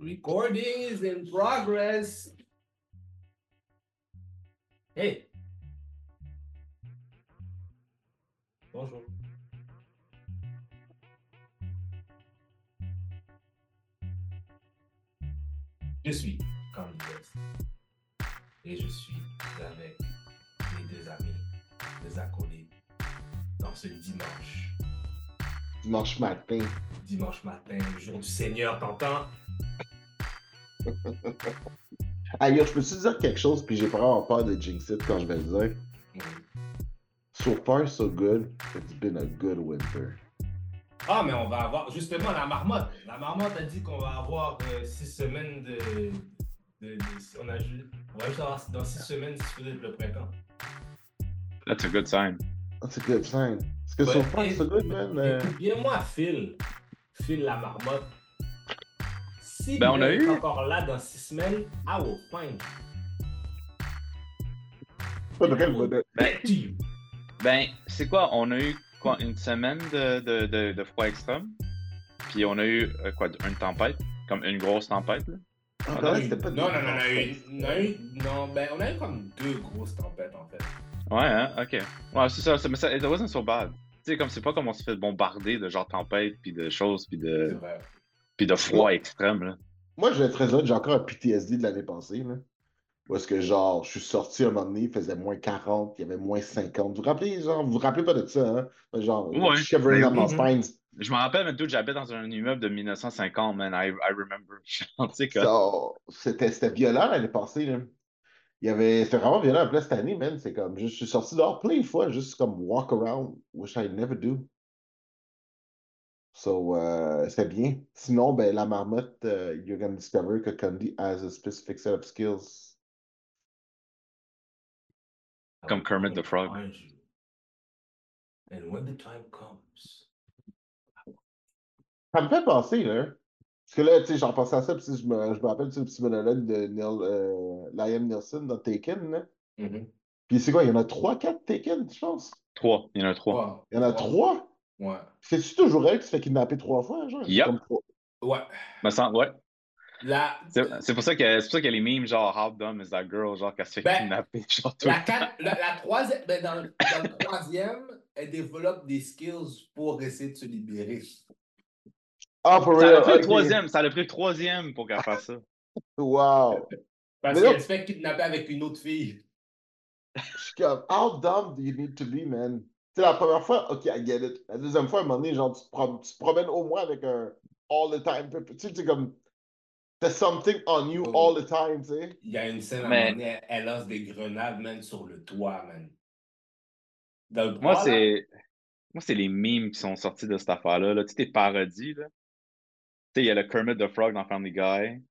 Recording is in progress. Hey. Bonjour. Je suis West. Et je suis avec mes deux amis, deux acolytes, dans ce dimanche. Dimanche matin. Dimanche matin, le jour du Seigneur, t'entends? Ailleurs, je peux-tu dire quelque chose, puis j'ai pas vraiment peur de jinx it quand je vais le dire? Mm. So far, so good. It's been a good winter. Ah, mais on va avoir justement la marmotte. La marmotte a dit qu'on va avoir euh, six semaines de. de- de- on, a, on va juste avoir dans six semaines si vous êtes le printemps. That's a good sign. That's a good sign. Parce que so far, so good, man. euh, Écoute bien moi, Phil. Phil la marmotte. Si Ben, on a est eu- encore là dans six semaines, I will find you. Ben, c'est quoi? On a eu quoi, une semaine de, de, de, de froid extrême. Puis on a eu euh, quoi, une tempête, comme une grosse tempête. Là. Ah, non, c'était pas Non, non, non, on a eu, on a eu- non, ben, on a eu comme deux grosses tempêtes en fait. Ouais, hein? Ok. Ouais, c'est ça. c'est- Mais ça, it wasn't so bad. Tu sais, comme c'est pas comme on se fait bombarder de genre tempête, puis de choses, puis C'est de, vrai. Puis de froid extrême. Là. Moi, je vais être très honnête, j'ai encore un PTSD de l'année passée. Là. Où est-ce que, genre, je suis sorti un moment donné, il faisait moins 40, il y avait moins 50. Vous vous rappelez, genre, vous vous rappelez pas de ça, hein? Genre, Ouais. shivering on my oui. spines. Je me rappelle, mais tout, j'habite dans un immeuble de 1950, man. I, I remember. tu sais, que... So, C'était c'était violent l'année passée. Là. Il y avait... C'était vraiment violent. Après, cette année, man, c'est comme. Je suis sorti dehors plein de fois, juste comme walk around, which I never do. So, euh, c'était bien. Sinon, ben, la marmotte, euh, you're gonna discover que Candy has a specific set of skills. Comme Kermit the Frog. And when the time comes. Ça me fait penser, là. Parce que là, tu sais, j'en pensais à ça, puis je me, je me rappelle du petit monologue de Neil, euh, Liam Nielsen dans Taken, là. Mhm. Puis c'est quoi, il y en a 3-4 Taken, je pense? Trois. Il y en a trois. Il y en a. 3? Ouais. C'est-tu toujours elle qui se fait kidnapper trois fois, genre? Yep. Comme trois. Ouais. Me semble, ouais. La, C'est c'est pour ça que c'est pour ça qu'il y a les memes genre How dumb is that girl, genre qu'elle se fait Ben, kidnapper, genre tout la, quatre- la, la troisième, ben, dans, le- dans le troisième, elle développe des skills pour essayer de se libérer. Ah, for Ça a le troisième, ça a pris le troisième pour qu'elle fasse ça. Wow. Parce qu'elle se fait kidnapper avec une autre fille. How dumb do you need to be, man? Sais, la première fois, ok, I get it. La deuxième fois, à un moment donné, genre, tu te, prom- tu te promènes au moins avec un all the time. Tu sais, c'est comme, there's something on you Oh. all the time, tu sais. Il y a une scène à un Mais- moment donné, elle, lance des grenades, man, sur le toit, man. Dans le Moi, c'est. Moi, c'est les memes qui sont sortis de cette affaire-là. Là. Tu sais, tes parodies, là. Tu sais, il y a le Kermit the Frog dans Family Guy.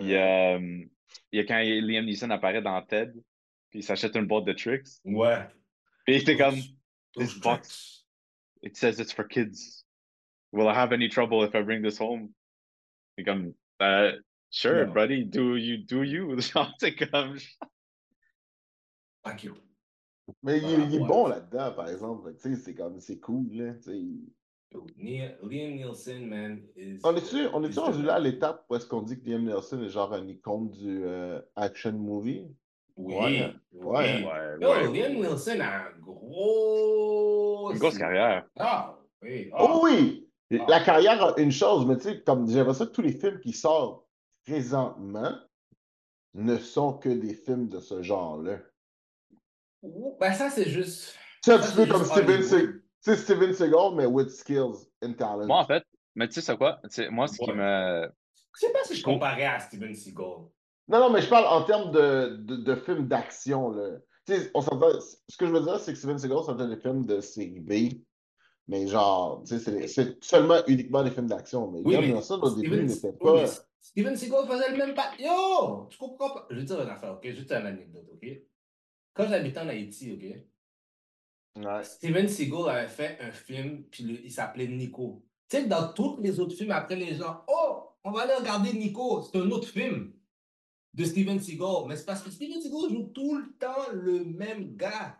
Il y a, euh, il y a quand Liam Neeson apparaît dans Ted, puis il s'achète une boîte de tricks. Ouais. Puis c'est comme, Those This box. it says it's for kids. Will I have any trouble if I bring this home? C'est comme, uh, sure, Non. buddy, do you, do you? Genre, c'est comme, Fuck you. Mais il, Voilà, il est ouais. bon là-dedans, par exemple. Fait que, Tu sais, c'est comme, c'est cool, là. tu sais. Dude, Nia- Liam Nielsen, man, is. On est-tu on est is rendu the- là à l'étape où est-ce qu'on dit que Liam Neeson est genre un icône du euh, action movie? Oui. Ouais. oui. Ouais. ouais, Yo, ouais. Liam Nielsen a un gros. Une grosse carrière. Ah, oui. ah. Oh oui! Ah. La carrière a une chose, mais tu sais, comme j'ai l'impression que tous les films qui sortent présentement ne sont que des films de ce genre-là. Ben, ça, c'est juste. C'est un Ça, petit peu comme Steven. Seagal. Tu sais, Steven Seagal, mais with skills and talent. Moi, en fait, mais tu sais, c'est quoi? Moi, ce qui me. Je sais pas si Je comparais à Steven Seagal. Non, non, mais je parle en termes de, de, de films d'action. là. On. Ce que je veux dire, c'est que Steven Seagal, c'est des films de série B. Mais genre, c'est- c'est seulement uniquement des films d'action. Mais Oui, mais Neeson, au début, Steven, n'était pas. Steven Seagal faisait le même pas. Yo! Tu comprends pas? Je vais te dire une affaire, ok? Juste une anecdote, ok? Quand j'habitais en Haïti, ok? Ouais. Steven Seagal avait fait un film, puis le- il s'appelait Nico. Tu sais, dans tous les autres films, après, les gens, oh, on va aller regarder Nico. C'est un autre film de Steven Seagal. Mais c'est parce que Steven Seagal joue tout le temps le même gars.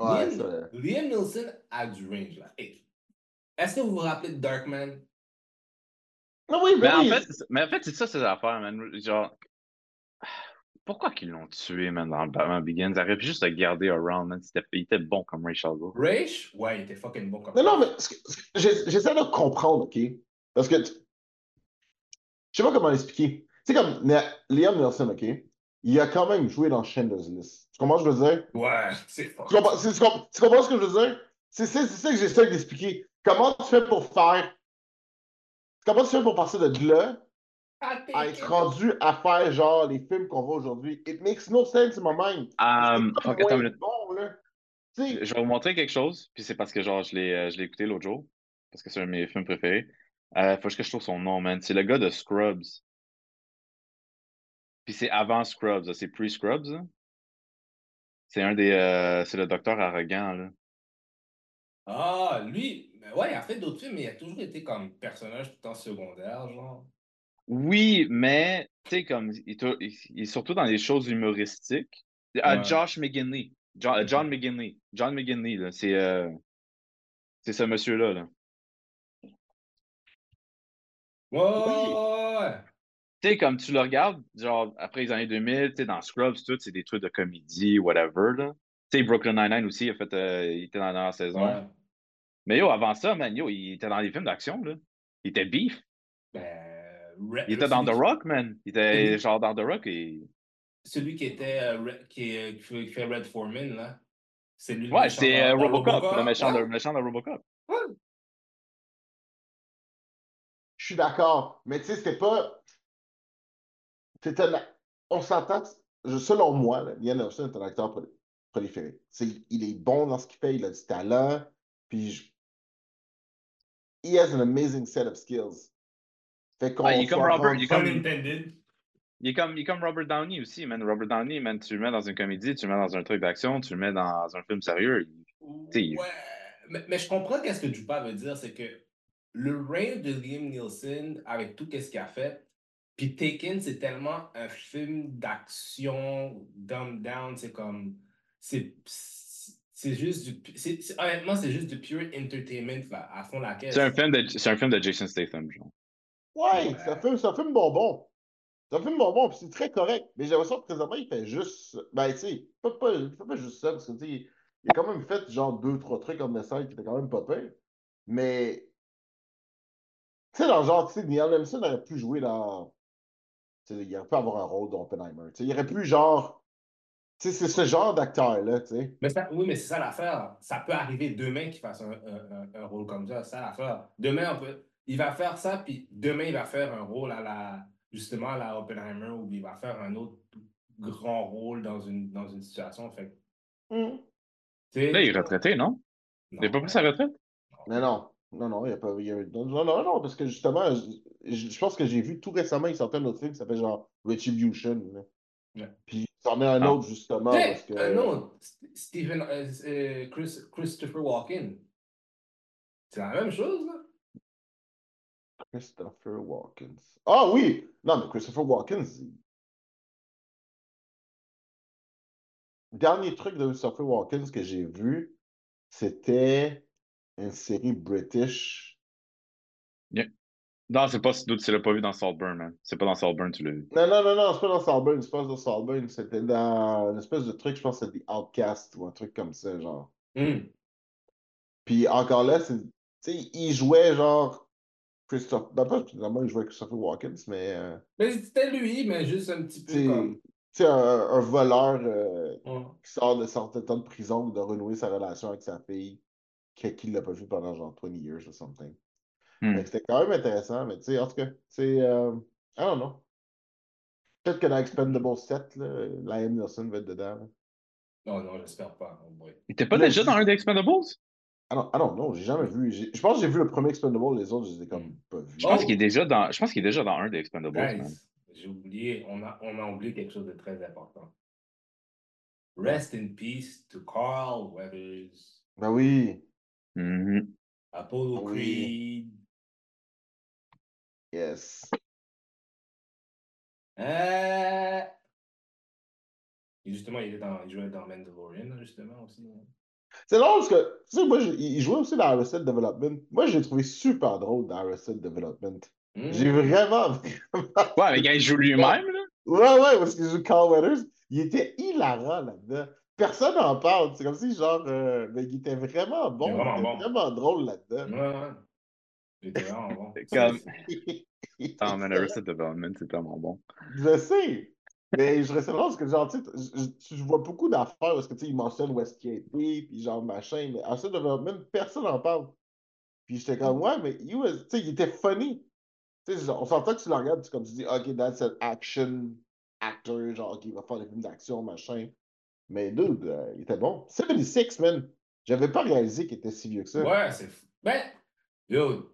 Ouais, Liam, Liam Neeson a du range, là. Hey, Est-ce que vous vous rappelez de Darkman? Non, oui, Mais ben en oui. fait, c'est- mais en fait, c'est ça, ces affaires, man. Genre, pourquoi qu'ils l'ont tué, man, dans Batman Begins? Ils auraient pu juste le garder around, man. Il était bon comme Ray Charles. Rage, ouais, il était fucking bon comme Non, non, mais j'essaie de comprendre, OK? Parce que tu- je sais pas comment l'expliquer. Tu sais, comme Liam Nelson, OK? Il a quand même joué dans Schindler's List. Tu comprends ce que je veux dire? Ouais, c'est Tu fort. comprends, tu comprends- tu comprends ce que je veux dire? C'est c'est- c'est ça que j'essaie d'expliquer. Comment tu fais pour faire. Comment tu fais pour passer de là à être rendu à faire genre les films qu'on voit aujourd'hui? It makes no sense in my mind. Um, attends bon, là. Je vais vous montrer quelque chose, puis c'est parce que genre je l'ai euh, je l'ai écouté l'autre jour, parce que c'est un de mes films préférés. Euh, faut que je trouve son nom, man. C'est le gars de Scrubs. Puis c'est avant Scrubs, là. c'est pre-Scrubs. là. C'est un des. euh, c'est le docteur arrogant, là. Ah, lui, mais ouais, il a fait d'autres films, mais il a toujours été comme personnage tout en secondaire, genre. Oui, mais tu sais, comme il, est surtout dans les choses humoristiques. Ah, Ouais. Josh McGinley. John, euh, John McGinley. John McGinley, là. C'est euh, c'est ce monsieur-là, là. Ouais, ouais, ouais, ouais. Tu sais, comme tu le regardes, genre, après les années 2000, tu sais, dans Scrubs, tout, c'est des trucs de comédie, whatever, là. Tu sais, Brooklyn Nine-Nine aussi, il, a fait, euh, il était dans la dernière saison. Ouais. Mais yo, avant ça, man, yo, il était dans des films d'action, là. Il était beef. Ben, Il était dans The Rock, man. Il était Oui. genre dans The Rock et. Celui qui était, euh, Re- qui, fait, Red Foreman, là. C'est lui Ouais, euh, dans Robocop, le méchant, Ouais. de, le méchant de Robocop. Je suis d'accord. Mais tu sais, c'était pas. C'est un. On s'entend. Selon moi, là, Liam Neeson est un acteur prol- proliféré. C'est- il est bon dans ce qu'il fait, il a du talent. Puis. je- He has an amazing set of skills. Fait qu'on Ah, il est comme Robert- il est comme-. Il est comme, il est comme Robert Downey aussi, man. Robert Downey, man, tu le mets dans une comédie, tu le mets dans un truc d'action, tu le mets dans un film sérieux. il- Ouais, mais, mais je comprends qu'est-ce que Jupa veut dire, c'est que le règne de Liam Nielsen, avec tout ce qu'il a fait, puis Taken, c'est tellement un film d'action, dumb down, c'est comme, c'est c'est juste du, c'est- c'est- honnêtement, c'est juste du pure entertainment là, à fond la caisse. C'est un film de, c'est un film de Jason Statham, genre. Ouais, Ouais. c'est un film, c'est un film bonbon. C'est un film bonbon, puis c'est très correct. Mais j'ai l'impression que présentement, il fait juste. Ben, tu sais, pas, pas, il fait pas juste ça, parce que, tu sais, il a quand même fait genre deux, trois trucs en message qui étaient quand même pas pire. Mais. Tu sais, dans le genre, tu sais, Neil Neeson aurait pu jouer dans. Il aurait pu avoir un rôle d'Oppenheimer. Tu sais, il aurait pu, genre. Tu sais, c'est ce genre d'acteur-là, tu sais. Mais ça- oui, mais c'est ça l'affaire. Ça peut arriver demain qu'il fasse un, un- un- rôle comme ça. C'est ça l'affaire. Demain, on peut, il va faire ça, puis demain, il va faire un rôle à la, justement, à la Oppenheimer, ou il va faire un autre grand rôle dans une, dans une situation. Fait, sais, Là, il est retraité, non? Il n'a pas pris sa retraite? Mais non, non, non, il n'y a pas. il y a- non, non, non, non, parce que justement, je, pense que j'ai vu tout récemment, il sortait un autre film qui s'appelle genre Retribution. Puis il en est un Ah. autre justement. Parce que, euh, non, St- Stephen, euh, euh, Chris- Christopher Walken. C'est la même chose, là. Christopher Walken. Ah oui! Non, mais Christopher Walken, il- dernier truc de Christopher Walken que j'ai vu, c'était une série British. Non, c'est pas, d'autres, tu l'as pas vu dans Saltburn, man. C'est pas dans Saltburn, tu l'as vu. Non, non, non, non, c'est pas dans Salburn, c'est pas dans Salburn, c'était dans une espèce de truc, je pense que c'était The Outcast ou un truc comme ça, genre. Hmm. Puis encore là, c'est, tu sais, il jouait genre Christophe, ben pas finalement il jouait Christopher Walken, mais euh, Mais c'était lui, mais juste un petit peu tu sais, comme. tu sais, un, un voleur euh, Ouais. qui sort de son temps de prison ou de renouer sa relation avec sa fille, qui, qui l'a pas vu pendant genre 20 years or something. Hmm. C'était quand même intéressant, mais tu sais, en tout cas, c'est. Euh, I don't know. Peut-être que dans Expendable 7, là, Liam Neeson va être dedans. là. Non, non, j'espère pas. Oh. Il était pas déjà dans un des Expendables? Ah non, ah non, non, j'ai jamais vu. Je pense que j'ai vu le premier Expendable, les autres, je les ai comme pas vus. Je pense Oh. qu'il est déjà dans, je pense qu'il est déjà dans un des Expendables. Guys, j'ai oublié, on a, on a oublié quelque chose de très important. Rest in peace to Carl Weathers, Ben oui, Mhm. Apollo Oui. Creed. Yes. Euh... Et justement, il, était dans, il jouait dans Mandalorian, justement, aussi. hein. C'est drôle parce que, tu sais, moi, je- il jouait aussi dans Arrested Development. Moi, j'ai trouvé super drôle dans Arrested Development. J'ai Hmm. vraiment, vraiment. Ouais, mais quand il joue lui-même, là. Ouais, ouais, parce qu'il joue Carl Weathers. Il était hilarant là-dedans. Personne n'en parle. C'est comme si, genre, euh, mais il était vraiment bon. Il vraiment était bon. vraiment drôle là-dedans. Ouais, ouais. Vraiment bon. Comme. Ah, man, Arrested Development, c'est tellement bon. Je sais. Mais je reste là parce que, genre, tu sais, je, je vois beaucoup d'affaires parce que, tu sais, ils mentionnent Westgate, puis genre, machin, mais Arrested Development, personne n'en parle. Puis j'étais comme, ouais, mais tu sais, il était funny. Tu sais, on s'entend que tu le regardes, tu, comme tu dis, OK, that's an action actor, genre, OK, il va faire des films d'action, machin. Mais dude, euh, il était bon. 76, man. J'avais pas réalisé qu'il était si vieux que ça. Ouais, c'est fou. Ben, yo,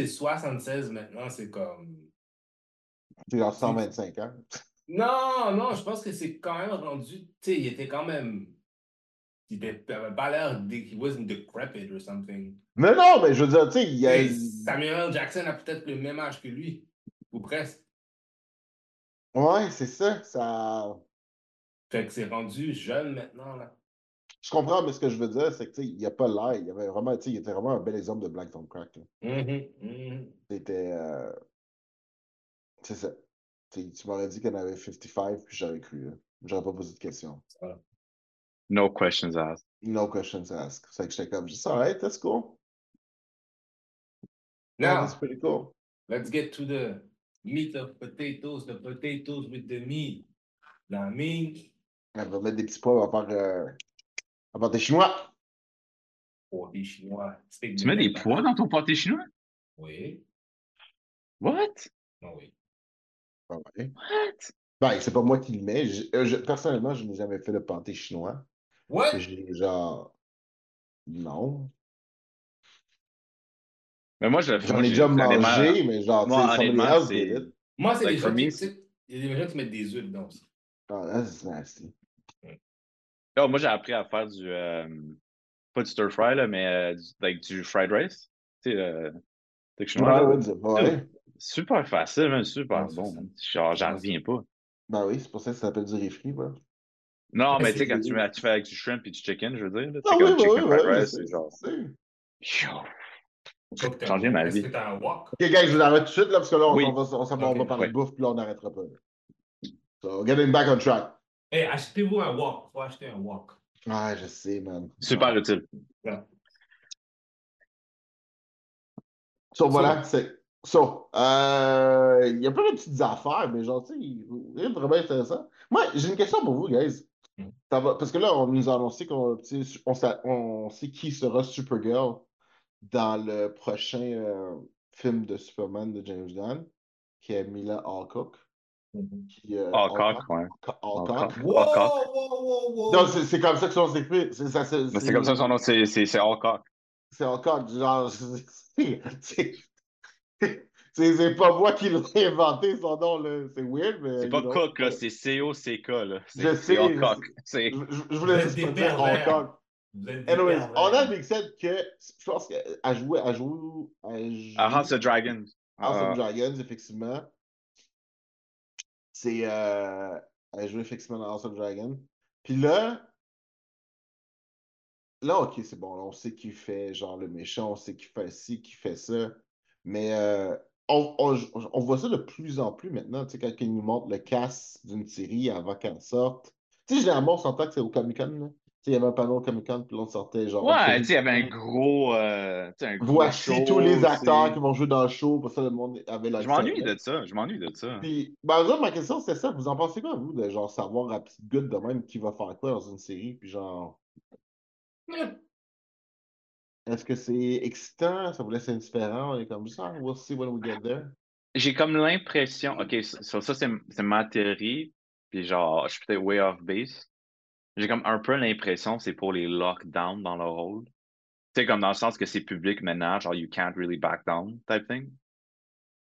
sais, 76 maintenant, c'est comme. C'est genre 125 ans. Non, non, je pense que c'est quand même rendu. Tu sais, il était quand même. Il était- il avait pas l'air. de- He wasn't decrepit or something. Mais non, mais je veux dire, tu sais, il y a. Samuel. Jackson a peut-être le même âge que lui. Ou presque. Ouais, c'est ça. Ça. Fait que c'est rendu jeune maintenant, là. Je comprends, mais ce que je veux dire, c'est que, tu sais, il n'y a pas l'air. Il y avait vraiment, tu sais, il était vraiment un bel exemple de Black Don't Crack. là. Mhm, mhm. C'était. euh, C'est ça. Tu m'aurais dit qu'elle avait 55, puis j'aurais cru. là. J'aurais pas posé de questions. No questions asked. No questions asked. C'est que j'étais comme, just alright, that's cool. Yeah, Now, that's pretty cool. let's get to the meat of potatoes, the potatoes with the meat. La mine. Elle va mettre des petits pois, elle va faire. Faire des chinois. Des Chinois. Tu mets des pois dans ton pâté chinois? Oui. What? Oh, oui. Ah ouais. What? Ben, c'est pas moi qui le mets. Je- euh, je- personnellement, je n'ai jamais fait de pâté chinois. What? J'ai genre. Non. Mais moi, je J'en ai déjà mangé, mais genre, tu moi, honnêtement, c'est-. Moi, c'est des gens qui mettent des œufs dedans aussi. Oh, that's nasty. Oh, moi, j'ai appris à faire du. euh, pas du stir fry, là, mais euh, du, like, du fried rice. Tu sais, euh, chinois. Ouais, ouais, ouais. Super facile, man, super bon. Genre, j'en reviens pas. Ben oui, c'est pour ça que ça s'appelle du riz frit, ouais. Non, mais tu sais, quand tu, fais avec du shrimp et du chicken, je veux dire, là, tu Ah sais, oui, comme oui, chicken oui, fried oui, rice, c'est- genre. Yo. Changer ma vie. un wok? Ok, guys, je vous arrête tout de suite, là, parce que là, on, Oui. on va, on, va- on va Ok, parler de bouffe, puis là, on n'arrêtera pas. So, getting back on track. Hey, achetez-vous un wok. Faut acheter un wok. Ouais, je sais, man. Super utile. So, voilà, c'est. So, euh, il y a plein de petites affaires, mais genre, tu sais, vraiment intéressant. Moi, j'ai une question pour vous, guys. Mm. Ça va, parce que là, on nous a annoncé qu'on on, on sait qui sera Supergirl dans le prochain euh, film de Superman de James Gunn, qui est Mila Alcock. Qui, euh, Alcock, Alcock. ouais. Alcock. Alcock. Wow, Alcock. wow, wow. Non, c'est comme ça que son s'écrit. C'est comme ça son nom, c'est Alcock. C'est encore genre. c'est- pas moi qui l'ai inventé, son nom, là. C'est weird, mais. C'est pas know, Cook, là, c'est C-O-C-K, là. Je C'est Alcock. C'est. Je, je- voulais juste pas dire des Anyways, on a Big Set que je pense qu'elle joué, elle joue, elle joue Ah, House of Dragons. House of Ah, Dragons, effectivement. C'est. Euh, elle dans House of Dragons. Puis là. Là, ok, c'est bon. là, on sait qui fait genre le méchant, on sait qui fait ci, qui fait ça. Mais euh, on, on- on voit ça de plus en plus maintenant. Tu sais, quand ils nous montrent le cast d'une série avant qu'elle sorte. Tu sais, généralement, on s'entend que c'est au Comic Con. Là. Il y avait un panneau au Comic Con, puis l'on sortait genre. Ouais, tu sais, il y avait un gros. euh, un gros Voici show, tous les acteurs qui vont jouer dans le show. Pour ça, le monde avait la Je m'ennuie de ça. Je m'ennuie de ça. Puis, ben, autres, ma question, c'était ça. Vous en pensez quoi, vous, de genre savoir à petite goutte de même qui va faire quoi dans une série? Puis genre, est-ce que c'est excitant? Ça vous laisse indifférent? On est comme ça, we'll see when we get there. J'ai comme l'impression. Ok, ça, ça c'est c'est ma théorie. Puis genre, je suis peut-être way off base. J'ai comme un peu l'impression que c'est pour les lockdowns dans leur rôle. Tu sais, comme dans le sens que c'est public maintenant, genre, you can't really back down, type thing.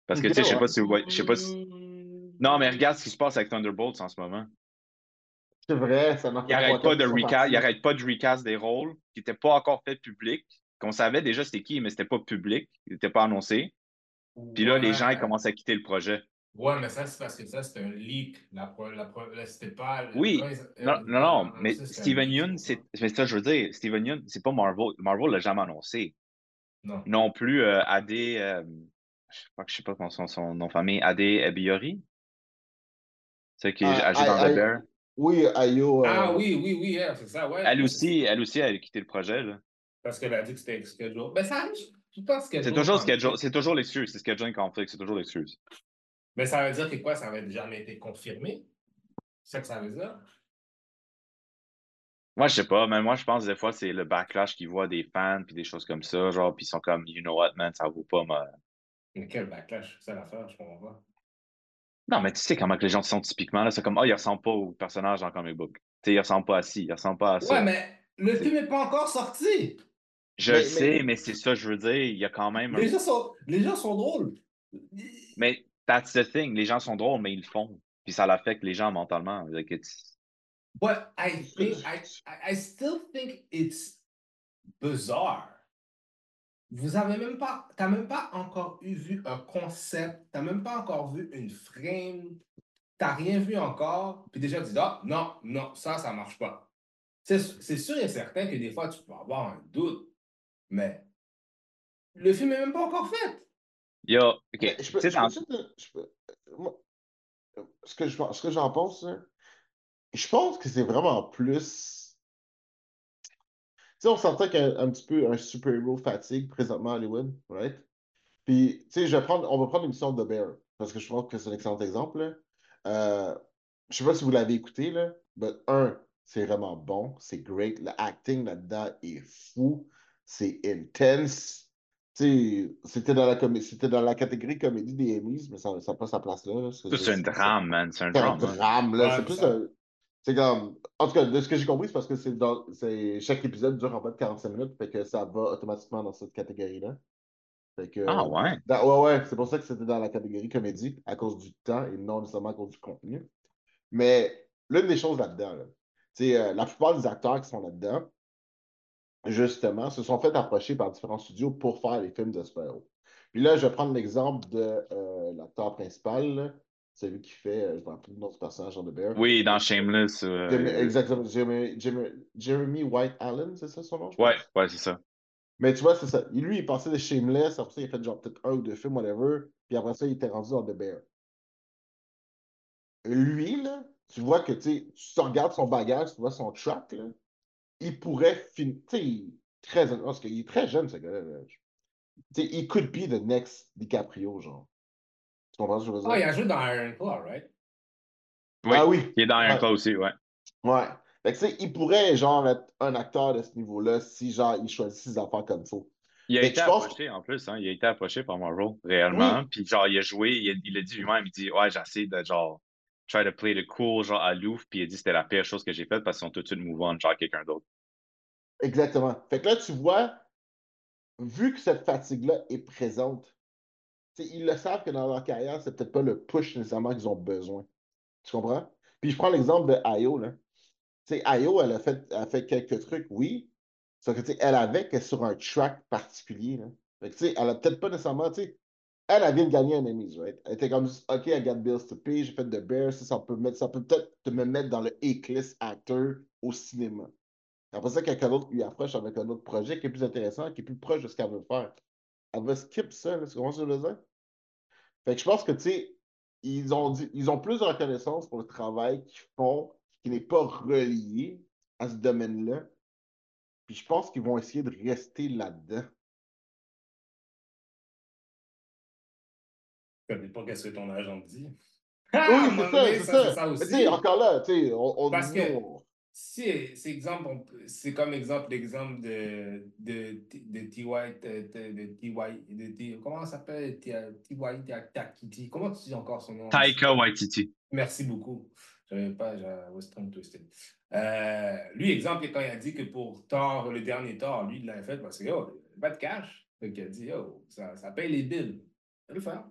Parce que, tu sais, je sais pas si vous voyez- je sais pas si. Non, mais regarde ce qui se passe avec Thunderbolts en ce moment. C'est vrai, ça marche Il arrête pas de recast, il arrête pas de recast des rôles qui n'étaient pas encore faits publics, qu'on savait déjà c'était qui, mais c'était pas public, il n'était pas annoncé. Puis là, les gens, ils commencent à quitter le projet. Ouais, mais ça, c'est parce que ça, c'était un leak. La, pro- la, pro- là, c'était pas. Oui. Non, euh, non, non, ça, mais Steven Yeun, c'est c'est ça que je veux dire. Steven Yeun, c'est pas Marvel. Marvel l'a jamais annoncé. Non. Non plus euh, AD, euh, je crois que je sais pas comment son, son nom de famille, Ade Ebiori. C'est qui Ah, a joué dans I- The I- Bear. Oui, Ayo. euh, Ah oui, oui, oui, elle, c'est ça, ouais. Elle aussi, elle aussi, elle a quitté le projet, là. Parce qu'elle a dit que c'était schedule. Ben, ça arrive, je pense que C'est toujours schedule, c'est toujours l'excuse, c'est scheduling conflict, c'est toujours l'excuse. Mais ça veut dire que quoi? Ça avait jamais été confirmé? C'est ça que ça veut dire? Moi, je sais pas, mais moi, je pense des fois, c'est le backlash qu'ils voient des fans puis des choses comme ça, genre, puis ils sont comme, you know what, man, ça vaut pas, ma... Mais quel backlash? C'est l'affaire, je comprends pas. Non, mais tu sais comment que les gens sont typiquement, là, c'est comme, oh, il ressemble pas au personnage dans comic book. Tu sais, il ressemble pas à ci, il ressemble pas à ça. Ouais, mais le film n'est pas encore sorti. Je Mais- le sais, mais- mais, c'est ça, je veux dire, il y a quand même un... Les gens sont, les gens sont drôles. Mais that's the thing, les gens sont drôles, mais ils le font. Puis ça l'affecte les gens mentalement. Like, it's- But I think I, I still think it's bizarre. Vous avez même pas, t'as même pas encore eu vu un concept, t'as même pas encore vu une frame, t'as rien vu encore, puis déjà tu dis ah non non ça ça marche pas. C'est c'est sûr et certain que des fois tu peux avoir un doute, mais le film est même pas encore fait. Yo, ok. Je peux, je dans- peux juste, je peux- moi, ce que je, ce que j'en pense, hein, je pense que c'est vraiment plus. Tu sais, on s'entend a un, petit peu un super-héros fatigue présentement à Hollywood, right? Puis, tu sais, je vais prendre, on va prendre l'émission de The Bear, parce que je pense que c'est un excellent exemple. Euh, je sais pas si vous l'avez écouté, là, mais un, c'est vraiment bon, c'est great. Le acting là-dedans est fou, c'est intense. C'était dans la comé- c'était dans la catégorie comédie des Emmys, mais ça n'a pas sa place là. c'est un drame, man. C'est un C'est un drame. hein. drame, là. Ouais, c'est plus ça. un. C'est comme. En tout cas, de ce que j'ai compris, c'est parce que c'est dans... c'est- chaque épisode dure en bas de 45 minutes, fait que ça va automatiquement dans cette catégorie-là. Fait que, Ah ouais? dans- ouais, ouais, c'est pour ça que c'était dans la catégorie comédie, à cause du temps et non nécessairement à cause du contenu. Mais l'une des choses là-dedans, là, c'est euh, la plupart des acteurs qui sont là-dedans, justement, se sont fait approcher par différents studios pour faire les films de super-héros. Puis là, je vais prendre l'exemple de euh, l'acteur principal, là, celui qui fait, euh, je ne me rappelle plus le personnage dans The Bear. Oui, dans Shameless. euh, Jeremy- exactement, Jeremy, Jeremy- Jeremy White Allen, c'est ça son nom? Ouais, pense? ouais, c'est ça. Mais tu vois, c'est ça. Lui, il passait de Shameless, après ça, il a fait genre peut-être un ou deux films, whatever, puis après ça, il était rendu dans The Bear. Lui, là, tu vois que, tu sais, tu regardes son bagage, tu vois son track, là, il pourrait finir, tu sais, il est très, parce qu'il est très jeune, ce gars-là. là. Tu sais, il could be the next DiCaprio, genre. Tu comprends ce que je veux dire? Ah, il a joué dans Iron Claw, right? Oui, Ah oui. il est dans un Ouais. cas aussi, ouais. Ouais. Fait que, tu sais, il pourrait, genre, être un acteur de ce niveau-là si, genre, il choisit ses affaires comme il faut. Il a été pense- approché en plus, hein. Il a été approché par Marvel, réellement. Puis genre, il a joué, il a, il a dit lui-même, il dit Ouais, j'essaie de genre try to play the cool, genre aloof, puis il dit c'était la pire chose que j'ai faite parce qu'ils sont tout de suite move on, genre quelqu'un d'autre. Exactement. Fait que là, tu vois, vu que cette fatigue-là est présente, ils le savent que dans leur carrière, c'est peut-être pas le push nécessairement qu'ils ont besoin. Tu comprends? Puis je prends l'exemple de Ayo, là. Ayo, elle a fait, elle a fait quelques trucs, oui. Sauf que, elle avait que sur un track particulier. Fait que, elle a peut-être pas nécessairement, tu sais, elle, elle vient de gagner un Emmys, right? Elle était comme, OK, I got bills to pay, j'ai fait The Bear, ça, ça peut mettre, ça peut peut-être te me mettre dans le A-list actor au cinéma. Après ça, quelqu'un d'autre lui approche avec un autre projet qui est plus intéressant, qui est plus proche de ce qu'elle veut faire. Elle va skip ça, là, tu comprends ce que je veux dire? Fait que je pense que, tu sais, ils ont, ils ont plus de reconnaissance pour le travail qu'ils font, qui n'est pas relié à ce domaine-là. Puis je pense qu'ils vont essayer de rester là-dedans. Ça dépend qu'est-ce que ton agent te dit. Oui, Ah, un c'est ça, c'est ça, Mais aussi. tu sais, encore là, tu sais, on, on Parce que- on- Si, c'est exemple, c'est comme exemple l'exemple de, de, de T.Y. De, de, de T.Y. de T- Comment ça s'appelle? T.Y. Takiti. Comment tu dis encore son nom? Taika Waititi. Merci beaucoup. Je n'avais pas, j'avais Western Twisted. Euh, lui, exemple, quand il a dit que pour Thor, le dernier Thor, lui, il l'a fait parce que, yo, pas de cash. Donc, il a dit, yo, ça, ça paye les billes. Il va le faire.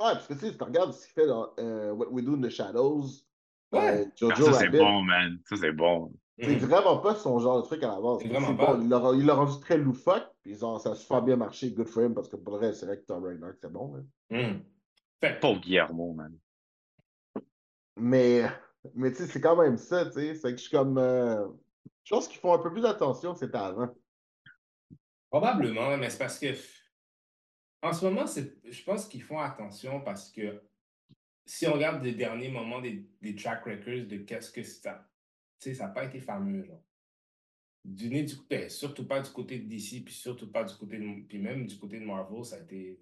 Ouais, parce que tu sais, si tu regardes ce qu'il fait dans euh, What We Do in the Shadows, Ouais. euh, Jojo Ah, ça, c'est bon, man. Ça, c'est bon. c'est vraiment pas son genre de truc à la base. C'est vraiment pas. bon, il l'a rendu très loufoque, puis genre, ça a super bien marché, good for him, parce que pour le reste, c'est vrai que Thor Ragnarok, c'est bon. hein. Mhm. Fait Pauvre Guillermo, man. Mais, mais tu sais, c'est quand même ça, tu sais. C'est que je suis comme. euh, je pense qu'ils font un peu plus attention que c'était avant. Probablement, mais c'est parce que En ce moment, je pense qu'ils font attention parce que si on regarde les derniers moments des, des track records de qu'est-ce que ça. Tu sais, ça n'a pas été fameux, genre. Du nez du ben, surtout pas du côté de DC, puis surtout pas du côté de. Puis même du côté de Marvel, ça a été.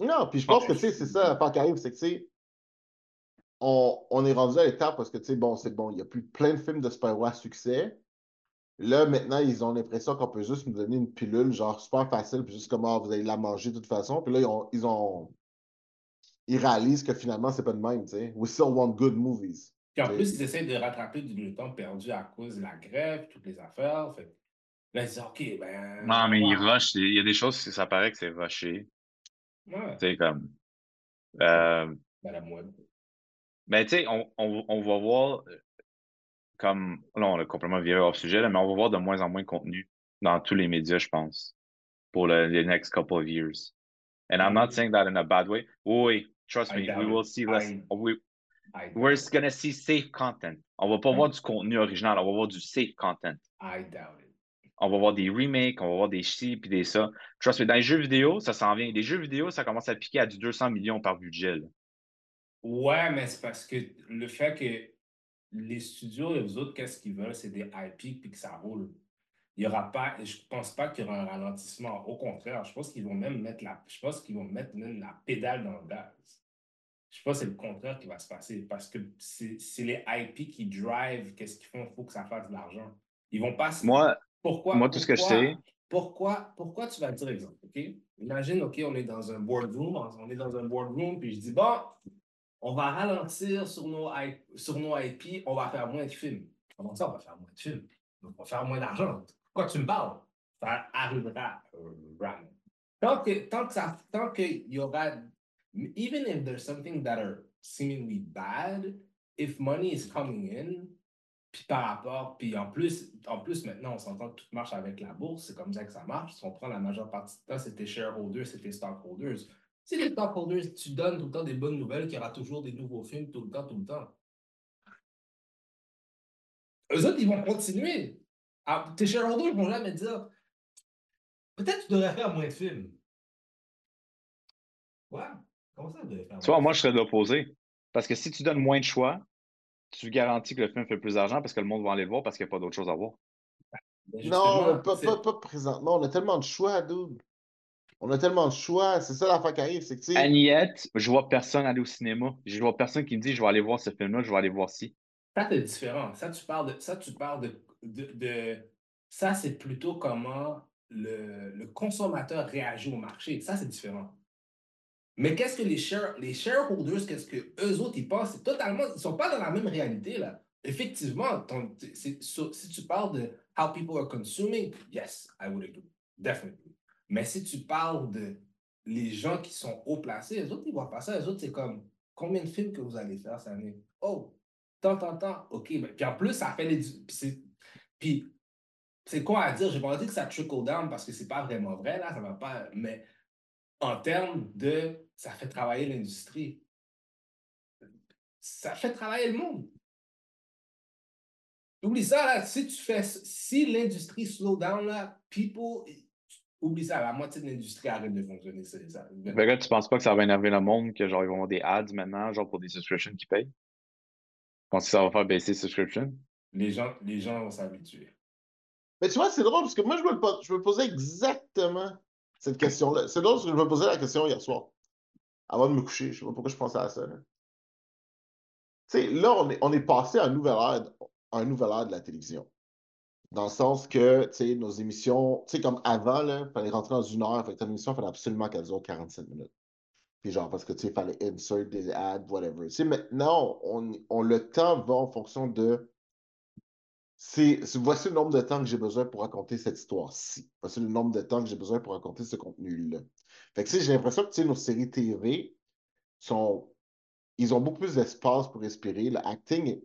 Non, puis je pense que c'est ça, pas qui arrive, c'est que c'est. On, on, est rendu à l'étape parce que, tu sais, bon, c'est bon, il y a plus plein de films de super-héros à succès. Là, maintenant, ils ont l'impression qu'on peut juste nous donner une pilule, genre super facile, puis juste comment vous allez la manger de toute façon. Puis là, ils ont, ils, ont... ils réalisent que finalement, c'est pas de même, tu sais. We still want good movies. Puis en plus, ils essaient de rattraper du temps perdu à cause de la grève, toutes les affaires. Fait... Là, ils disent, OK, ben. Non, mais ils rushent. Il y a des choses, ça paraît que c'est rushé. Ouais. Tu sais, comme. Euh... La moelle. Ben, tu sais, on, on, on, va voir comme là, on a complètement viré hors sujet, là, mais on va voir de moins en moins de contenu dans tous les médias, je pense, pour le, les next couple of years. And I'm not saying that in a bad way. Oui, trust me, we will see less. we, we're gonna see safe content. On va pas voir du contenu original, on va voir du safe content. I doubt it. On va voir des remakes, on va voir des ci puis des ça. Trust me, dans les jeux vidéo, ça s'en vient. Les jeux vidéo, ça commence à piquer à du 200 millions par budget. Là. Ouais, mais c'est parce que le fait que les studios, les autres, qu'est-ce qu'ils veulent? C'est des IP puis que ça roule. Il y aura pas, je pense pas qu'il y aura un ralentissement. Au contraire, je pense qu'ils vont même mettre la, je pense qu'ils vont mettre même la pédale dans le gaz. Je pense que c'est le contraire qui va se passer parce que c'est les IP qui drive qu'est-ce qu'ils font. Il faut que ça fasse de l'argent. Ils vont pas. Moi, pourquoi, moi, tout ce que je sais. Pourquoi, pourquoi tu vas dire exemple, OK? Imagine, OK, on est dans un boardroom, on est dans un boardroom, puis je dis, bon, on va ralentir sur nos, sur nos IP, on va faire moins de films. Comment ça, on va faire moins de films? on va faire moins d'argent. Quoi tu me parles? Ça arrivera Tant que, tant que ça, tant qu'il y aura, even if there's something that are seemingly bad, if money is coming in, puis par rapport, puis en plus, en plus maintenant, on s'entend que tout marche avec la bourse, c'est comme ça que ça marche. Si on prend la majeure partie du temps, c'était shareholders, c'était stockholders. Si les stockholders, tu donnes tout le temps des bonnes nouvelles, qu'il y aura toujours des nouveaux films tout le temps, tout le temps. Eux autres, ils vont continuer. Ah, tes shareholders vont jamais dire peut-être tu devrais faire moins de films. Ouais. Comment ça, tu devrais faire Tu vois, moi, je serais de l'opposé. Parce que si tu donnes moins de choix, tu garantis que le film fait plus d'argent parce que le monde va aller le voir parce qu'il n'y a pas d'autre chose à voir. Ben, non, pas, pas, pas, présentement. On a tellement de choix, dude. On a tellement de choix. C'est ça l'affaire qui arrive. C'est que, Agnette, je vois personne aller au cinéma. Je vois personne qui me dit je vais aller voir ce film-là, je vais aller voir ci. Ça, c'est différent. Ça, tu parles de. Ça, tu parles de. de, Ça, c'est plutôt comment le, le, consommateur réagit au marché. Ça, c'est différent. Mais qu'est-ce que les, share, les shareholders, qu'est-ce que eux autres, ils pensent? C'est totalement. Ils ne sont pas dans la même réalité, là. Effectivement, si tu parles de how people are consuming, yes, I would agree. Definitely. Mais si tu parles de les gens qui sont haut placés, les autres, ils voient pas ça. Les autres, c'est comme combien de films que vous allez faire cette année? Oh, tant, tant, tant. OK. Mais, puis en plus, ça fait les. Puis c'est quoi à dire? Je n'ai pas dit que ça trickle down parce que c'est pas vraiment vrai, là, ça va pas. Mais en termes de ça fait travailler l'industrie. Ça fait travailler le monde. Oublie ça, si tu fais, si l'industrie slow down, là, people, Oublie ça, la moitié de l'industrie arrête de fonctionner. C'est ça. Ben là, tu penses pas que ça va énerver le monde, que genre ils vont avoir des ads maintenant, genre pour des subscriptions qui payent? Tu penses que ça va faire baisser les subscriptions? Les gens, les gens vont s'habituer. Mais tu vois, c'est drôle parce que moi, je me, je me posais exactement cette question-là. C'est drôle parce que je me posais la question hier soir, avant de me coucher. Je sais pas pourquoi je pensais à ça. Tu sais, là, on est, on est passé à un nouvel ère, à un nouvel ère de la télévision. Dans le sens que, tu sais, nos émissions, tu sais, comme avant, il fallait rentrer dans une heure, fait que ton émission, il fallait absolument qu'elle dure 47 minutes. Puis genre, parce que, tu sais, il fallait insert des ads, whatever. Tu sais, maintenant, on, on, le temps va en fonction de. C'est, voici le nombre de temps que j'ai besoin pour raconter cette histoire-ci. Voici le nombre de temps que j'ai besoin pour raconter ce contenu-là. Fait que, j'ai l'impression que, tu sais, nos séries TV sont ils ont beaucoup plus d'espace pour respirer. Le acting,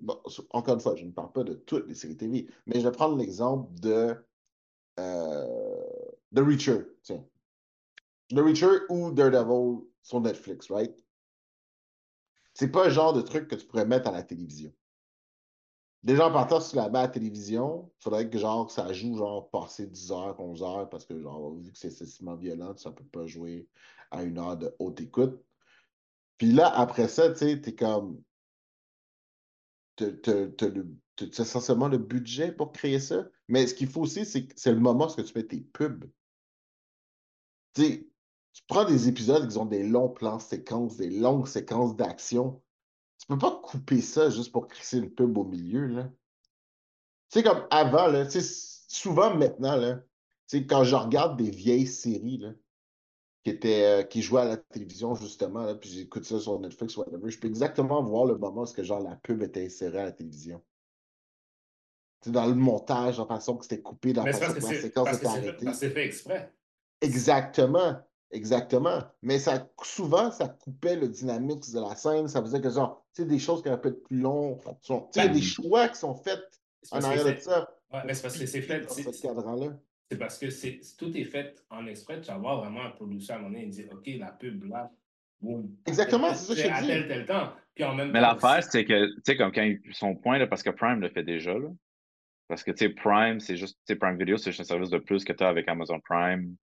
encore une fois, je ne parle pas de toutes les séries TV, mais je vais prendre l'exemple de euh, The Reacher. The Reacher ou Daredevil sur Netflix, right? C'est pas le genre de truc que tu pourrais mettre à la télévision. Déjà, en partant, tu la mets à la télévision, il faudrait que genre ça joue genre passé 10 heures, 11 heures, parce que genre, vu que c'est excessivement violent, ça peut pas jouer à une heure de haute écoute. Puis là, après ça, tu sais, t'es comme. T'as essentiellement le budget pour créer ça. Mais ce qu'il faut aussi, c'est que c'est le moment où tu mets tes pubs. Tu sais, tu prends des épisodes qui ont des longs plans séquences, des longues séquences d'action. Tu peux pas couper ça juste pour créer une pub au milieu, là. Tu sais, comme avant, là, souvent maintenant, là, quand je regarde des vieilles séries, là, qui, était, euh, qui jouait à la télévision, justement, là, puis j'écoute ça sur Netflix ou whatever, je peux exactement voir le moment où que, genre, la pub était insérée à la télévision. C'est dans le montage, la façon que c'était coupé, dans la façon que, la séquence était arrêtée. C'est fait exprès. Exactement. Exactement. Mais ça, souvent, ça coupait le dynamique de la scène. Ça faisait que, genre, tu sais, des choses qui un peu plus longues. Tu sais, il y a des choix qui sont faits en arrière de ça. Ouais, mais c'est parce que c'est fait. Dans ce cadran-là. C'est parce que c'est, tout est fait en exprès. Tu vas voir vraiment un producteur à un moment donné, il dit OK, la pub là, boum. Exactement, c'est ça que je À tel, tel temps. Puis en même mais l'affaire, c'est que, tu sais, comme quand son point, là, parce que Prime le fait déjà, là. Parce que, tu sais, Prime, c'est juste, tu sais, Prime Video, c'est juste un service de plus que tu as avec Amazon Prime,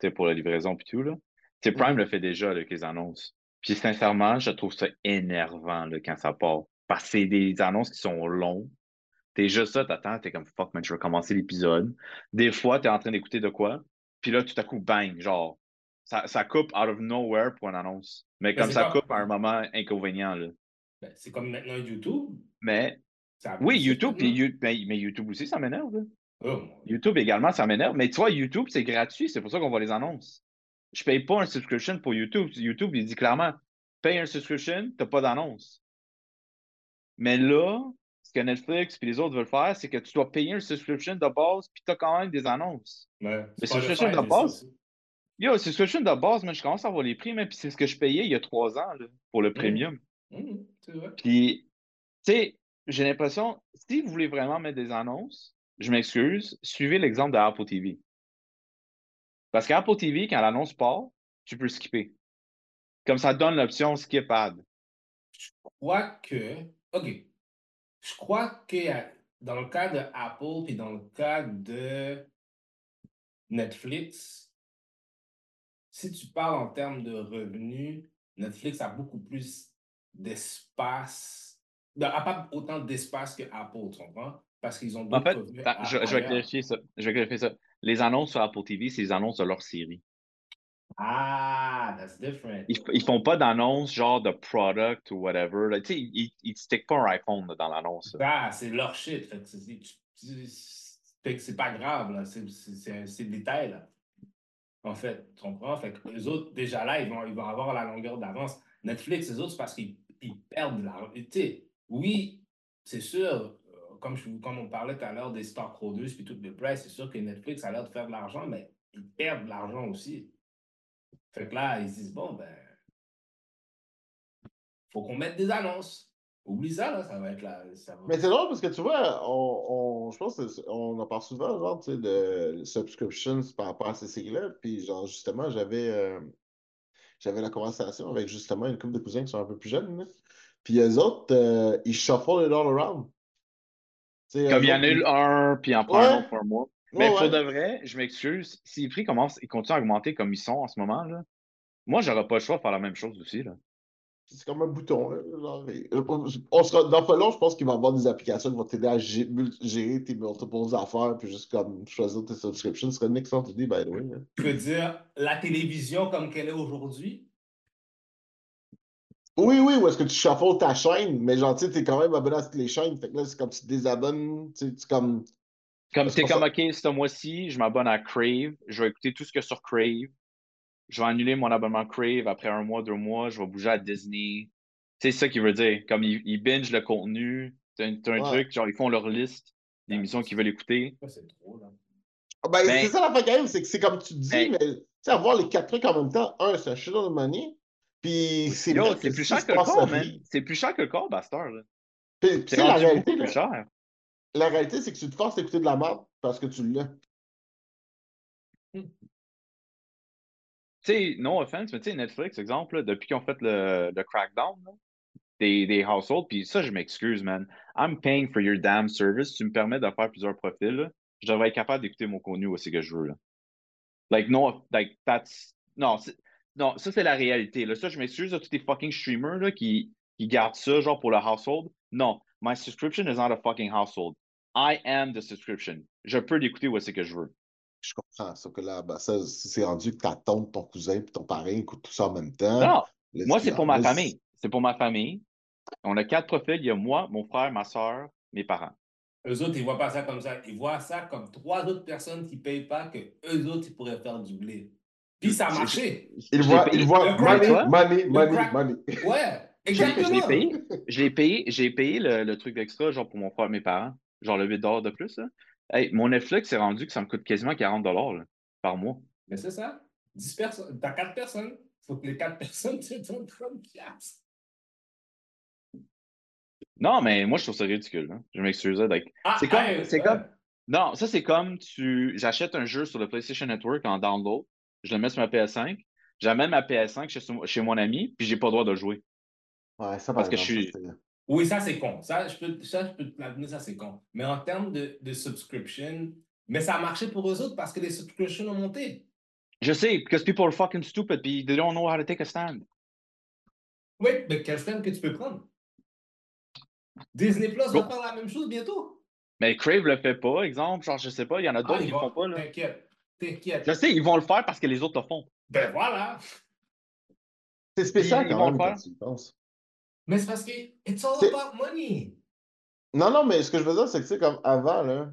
tu sais, pour la livraison puis tout, là. Tu sais, Prime mm-hmm. le fait déjà avec les annonces. Puis sincèrement, je trouve ça énervant là, quand ça part. Parce que c'est des annonces qui sont longues, T'es juste ça, t'attends, t'es comme fuck, man, je vais commencer l'épisode. Des fois, t'es en train d'écouter de quoi, puis là, tout à coup, bang, genre, ça, ça coupe out of nowhere pour une annonce. Mais comme ça coupe à un moment inconvénient, là. Ben, c'est comme maintenant YouTube. Mais. Oui, YouTube, puis mais, YouTube aussi, ça m'énerve. Oh, YouTube également, ça m'énerve. Mais tu vois, YouTube, c'est gratuit, c'est pour ça qu'on voit les annonces. Je paye pas un subscription pour YouTube. YouTube, il dit clairement, paye un subscription, t'as pas d'annonce. Mais là, que Netflix et les autres veulent faire, c'est que tu dois payer une subscription de base, puis tu as quand même des annonces. Ouais, mais subscription de base? Yo, subscription de base, mais je commence à voir les prix, mais puis c'est ce que je payais il y a trois ans là, pour le mmh. premium. Mmh, puis, tu sais, j'ai l'impression, si vous voulez vraiment mettre des annonces, je m'excuse, suivez l'exemple de Apple TV. Parce qu'Apple TV, quand l'annonce part, tu peux skipper. Comme ça donne l'option skip ad. Je crois que. OK je crois que dans le cas de Apple et dans le cas de Netflix, si tu parles en termes de revenus, Netflix a beaucoup plus d'espace, n'a pas autant d'espace que Apple, tu comprends? Parce qu'ils ont d'autres en fait, je, vais clarifier ça. je vais clarifier ça. Les annonces sur Apple TV, c'est les annonces de leur série. Ah, that's different. Ils, ils font pas d'annonce genre de product ou whatever. Tu sais, ils, ils stickent pas un iPhone dans l'annonce. Ah, c'est leur shit. c'est pas grave, là. C'est le détail, là. En fait, tu comprends? Fait que les autres, déjà là, ils vont, ils vont avoir la longueur d'avance. Netflix, les autres, c'est parce qu'ils perdent de l'argent. Tu sais, oui, c'est sûr, euh, comme, je, comme on parlait tout à l'heure des stockholders puis tout le prix, c'est sûr que Netflix a l'air de faire de l'argent, mais ils perdent de l'argent aussi. Fait que là, ils disent, bon, ben, faut qu'on mette des annonces. Oublie ça, là, ça va être là. Mais c'est drôle parce que tu vois, on, je pense qu'on en parle souvent, genre, tu sais, de subscriptions par rapport à ces séries-là. Puis, genre, justement, j'avais euh, j'avais la conversation avec justement une couple de cousins qui sont un peu plus jeunes. Là. Puis, eux autres, euh, ils shuffle it all around. Comme il y en a eu un, puis en prend un autre pour moi. Mais pour de vrai, je m'excuse, si les prix commencent et continuent à augmenter comme ils sont en ce moment, là, moi, j'aurais pas le choix de faire la même chose aussi. Là. C'est comme un bouton. Là, euh, on sera, dans pas long, je pense qu'il va y avoir des applications qui vont t'aider à gérer tes multiples affaires, puis juste comme choisir tes subscriptions. Ce serait une excellente idée, by the way. Tu veux dire la télévision comme qu'elle est aujourd'hui? Oui, oui, ou est-ce que tu shuffles ta chaîne, mais genre, tu sais, t'es quand même abonné à toutes les chaînes. Fait que là, c'est comme tu te désabonnes, tu sais, comme comme t'es comme, OK, ce mois-ci, je m'abonne à Crave. Je vais écouter tout ce que sur Crave. Je vais annuler mon abonnement Crave après un mois, deux mois. Je vais bouger à Disney. C'est ça qu'il veut dire. Comme ils, binge le contenu. T'as un, un truc, genre, ils font leur liste d'émissions qu'ils veulent écouter. C'est trop, là. Ah, ben, c'est ça la fin quand même, c'est que c'est comme tu dis, mais tu sais, avoir les quatre trucs en même temps, un, c'est un shit de money. Puis c'est c'est plus cher que le corps, man. C'est plus cher que le corps, Bastard. C'est la réalité. Plus cher la réalité, c'est que tu te forces d'écouter de la merde parce que tu l'as. Tu sais, no offense, mais tu sais, Netflix, exemple, depuis qu'ils ont fait le, crackdown, des, des households. Puis ça, je m'excuse, man. I'm paying for your damn service. Tu me permets de faire plusieurs profils. Là. Je devrais être capable d'écouter mon contenu aussi que je veux. Là. Like, no, like, that's. Non, non ça, c'est la réalité. Là. Ça, je m'excuse à tous les fucking streamers là, qui, qui gardent ça, genre, pour le household. Non, my subscription is not a fucking household. I am the subscription. Je peux l'écouter où c'est que je veux. Je comprends. Sauf que là, ben, ça, c'est rendu que ta tante, ton cousin et ton parrain écoutent tout ça en même temps. Non, moi, c'est pour ma famille. C'est pour ma famille. On a quatre profils. Il y a moi, mon frère, ma soeur, mes parents. Eux autres, ils ne voient pas ça comme ça. Ils voient ça comme trois autres personnes qui ne payent pas, que eux autres, ils pourraient faire du blé. Puis ça a marché. Ils voient, ils voient money, money, money, money. Ouais, exactement. Je l'ai payé. J'ai payé, j'ai payé le, le truc d'extra, genre pour mon frère et mes parents. Genre le 8 de plus. Là. Hey, mon Netflix est rendu que ça me coûte quasiment 40 là, par mois. Mais c'est ça. 10 personnes. T'as 4 personnes. Il faut que les 4 personnes te donnent 30 piastres. Non, mais moi, je trouve ça ridicule. Hein. Je m'excuse. Ah, c'est comme, c'est comme. Non, ça, c'est comme tu. J'achète un jeu sur le PlayStation Network en download, je le mets sur ma PS5, j'amène ma PS5 chez, chez mon ami, puis j'ai pas le droit de jouer. Ouais, ça Parce que je suis. Oui, ça, c'est con. Ça, je peux, ça, je peux te l'admettre, ça, c'est con. Mais en termes de, de subscription, mais ça a marché pour eux autres parce que les subscriptions ont monté. Je sais, because people are fucking stupid, puis they don't know how to take a stand. Oui, mais quel stand que tu peux prendre? Disney Plus va faire la même chose bientôt. Mais Crave le fait pas, exemple. Genre, je sais pas, il y en a d'autres ah, qui ne font pas. T'inquiète, t'inquiète. Je sais, ils vont le faire parce que les autres le font. Ben voilà. C'est spécial quand même quand tu penses. Mais c'est parce que it's all about money. Non, non, mais ce que je veux dire, c'est que, tu sais, comme avant, là,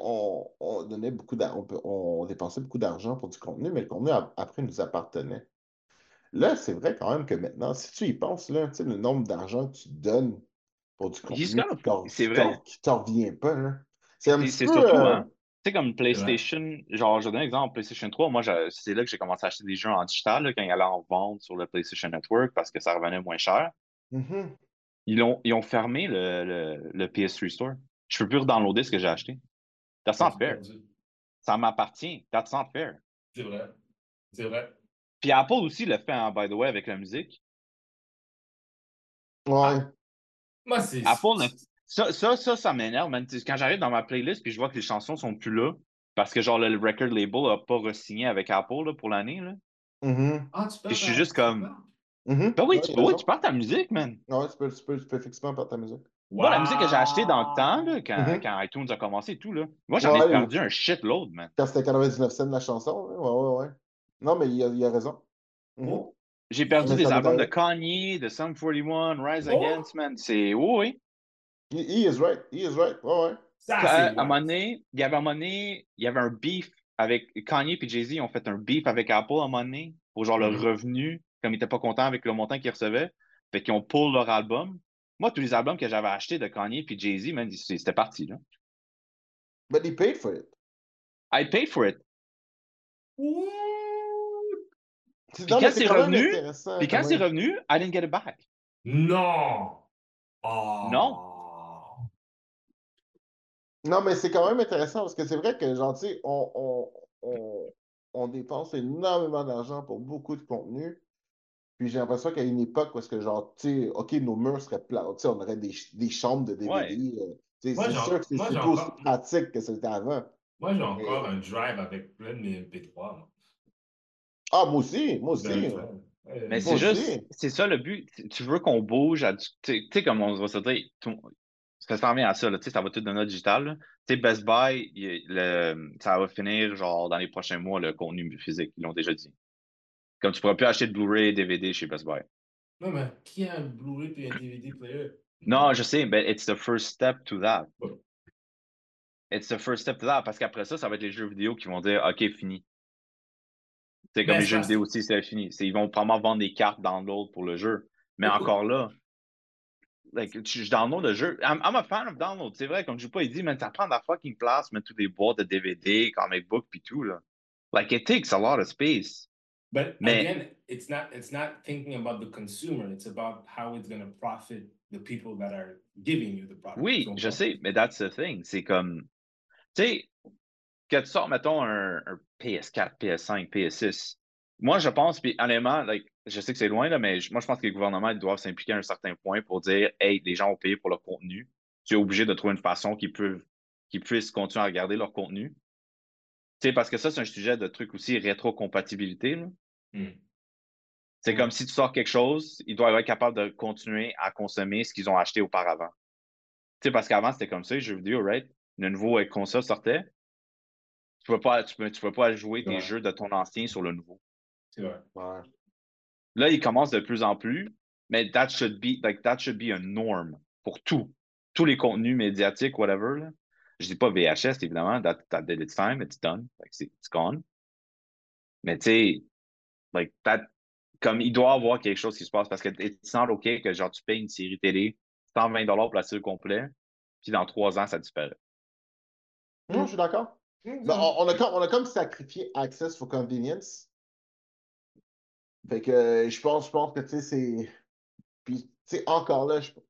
on, on donnait beaucoup d'argent, on, on, dépensait beaucoup d'argent pour du contenu, mais le contenu, après, nous appartenait. Là, c'est vrai quand même que maintenant, si tu y penses, là, tu sais, le nombre d'argent que tu donnes pour du contenu c'est vrai. qui t'en revient pas, là. C'est un surtout, euh, hein, tu sais, comme PlayStation, genre, je donne un exemple, PlayStation 3, moi, c'est là que j'ai commencé à acheter des jeux en digital, là, quand il allait en vente sur le PlayStation Network parce que ça revenait moins cher. Mm-hmm. Ils, ont, ils ont fermé le, le, le, PS3 Store. Je peux plus redownloader ce que j'ai acheté. That's not fair. Ça m'appartient. That's not fair. C'est vrai. C'est vrai. Puis Apple aussi le fait, hein, by the way, avec la musique. Ouais. Moi, c'est. Apple, ça, ça, ça, ça m'énerve, Quand j'arrive dans ma playlist puis je vois que les chansons sont plus là, parce que genre le record label n'a pas re-signé avec Apple là, pour l'année. Là. Mm-hmm. Ah, tu peux je suis juste comme. Mm-hmm. Ben oui, tu, oui, tu parles ta musique, man. Ouais, tu peux, tu peux, tu peux effectivement parler ta musique. Wow. Moi, la musique que j'ai achetée dans le temps, là, quand, mm -hmm. quand, iTunes a commencé et tout, là, moi, j'en ouais, ai perdu un shitload, man. Quand c'était 99 cents la chanson, là. ouais, ouais, ouais. Non, mais il a, il a raison. Mm -hmm. oh. J'ai perdu des albums de Kanye, de Sum 41, Rise oh. Against, man. C'est. Oh, oui. He, he, is right. He is right. Ouais, ouais. Ça, à, à un moment donné, il y avait un moment donné, il y avait un beef avec Kanye et Jay-Z ont fait un beef avec Apple à un moment donné pour genre mm -hmm. le mm-hmm. revenu comme ils n'étaient pas contents avec le montant qu'ils recevaient. Fait qu'ils ont pull leur album. Moi, tous les albums que j'avais achetés de Kanye puis Jay-Z, c'était parti, là. But he paid for it. I paid for it. Puis quand c'est revenu, puis quand c'est revenu, I didn't get it back. Non! Oh. Non! Non, mais c'est quand même intéressant parce que c'est vrai que, genre, tu sais, on, on, on, on, dépense énormément d'argent pour beaucoup de contenu. Puis j'ai l'impression qu'à une époque, parce que genre, tu sais, OK, nos murs seraient plats, tu sais, on aurait des, des chambres de DVD. Ouais. Euh, c'est sûr que c'est aussi pratique que c'était avant. Moi, j'ai encore un drive avec plein de mes MP3. Moi. Ah, moi aussi, moi aussi. Ben, Mais c'est juste, c'est ça le but. Tu veux qu'on bouge à. Tu sais, comme on va se dire, tout, ça s'en vient à ça, là, ça va tout notre digital. Tu sais, Best Buy, il, le, ça va finir genre dans les prochains mois le contenu physique, ils l'ont déjà dit. Comme tu pourras plus acheter de Blu-ray et DVD chez Best Buy. Non, mais qui a un Blu-ray et un DVD player? Non, je sais, mais it's the first step to that. It's the first step to that, parce qu'après ça, ça va être les jeux vidéo qui vont dire OK, fini. C'est comme les jeux vidéo aussi, c'est fini. Ils vont probablement vendre des cartes download pour le jeu. Mais encore là, like, je download le jeu. I'm, I'm a fan of download. C'est vrai, comme je pas, il dit, mais ça prend de la fucking place, mettre tous les boîtes de DVD, comic book, puis tout, là. Like, it takes a lot of space. But mais, again, it's not, it's not thinking about the consumer. It's about how it's going to profit the people that are giving you the product. Oui, je sais, mais that's the thing. C'est comme, tu sais, que tu sors, mettons, un, un PS4, PS5, PS6, moi, je pense, puis honnêtement, like, je sais que c'est loin, là, mais moi, je pense que les gouvernements ils doivent s'impliquer à un certain point pour dire Hey, les gens ont payé pour le contenu. Tu es obligé de trouver une façon qu'ils peuvent qu'ils puissent continuer à regarder leur contenu. Tu sais, parce que ça, c'est un sujet de truc aussi, rétrocompatibilité. là. Hmm. C'est Mm. comme si tu sors quelque chose, ils doivent être capables de continuer à consommer ce qu'ils ont acheté auparavant. Tu sais, parce qu'avant, c'était comme ça, les jeux vidéo, right? Le nouveau euh, console sortait. Tu ne peux, pas- tu peux, tu peux pas jouer tes Ouais. jeux de ton ancien sur le nouveau. C'est vrai. Ouais. Là, il commence de plus en plus, mais that should be, like, that should be a norm pour tout. Tous les contenus médiatiques, whatever. Là. Je dis pas VHS, évidemment, that, that did its time, it's done, like, c'est- it's gone. Mais tu sais, like, that, comme il doit y avoir quelque chose qui se passe parce que it's not OK que genre tu payes une série télé 120 pour la série complet, puis dans trois ans, ça disparaît. Non, je suis d'accord. Ben, on, on a comme, on a comme sacrifié Access for Convenience. Fait que je pense, je pense que, tu sais, c'est. Puis, tu sais, encore là, je... tu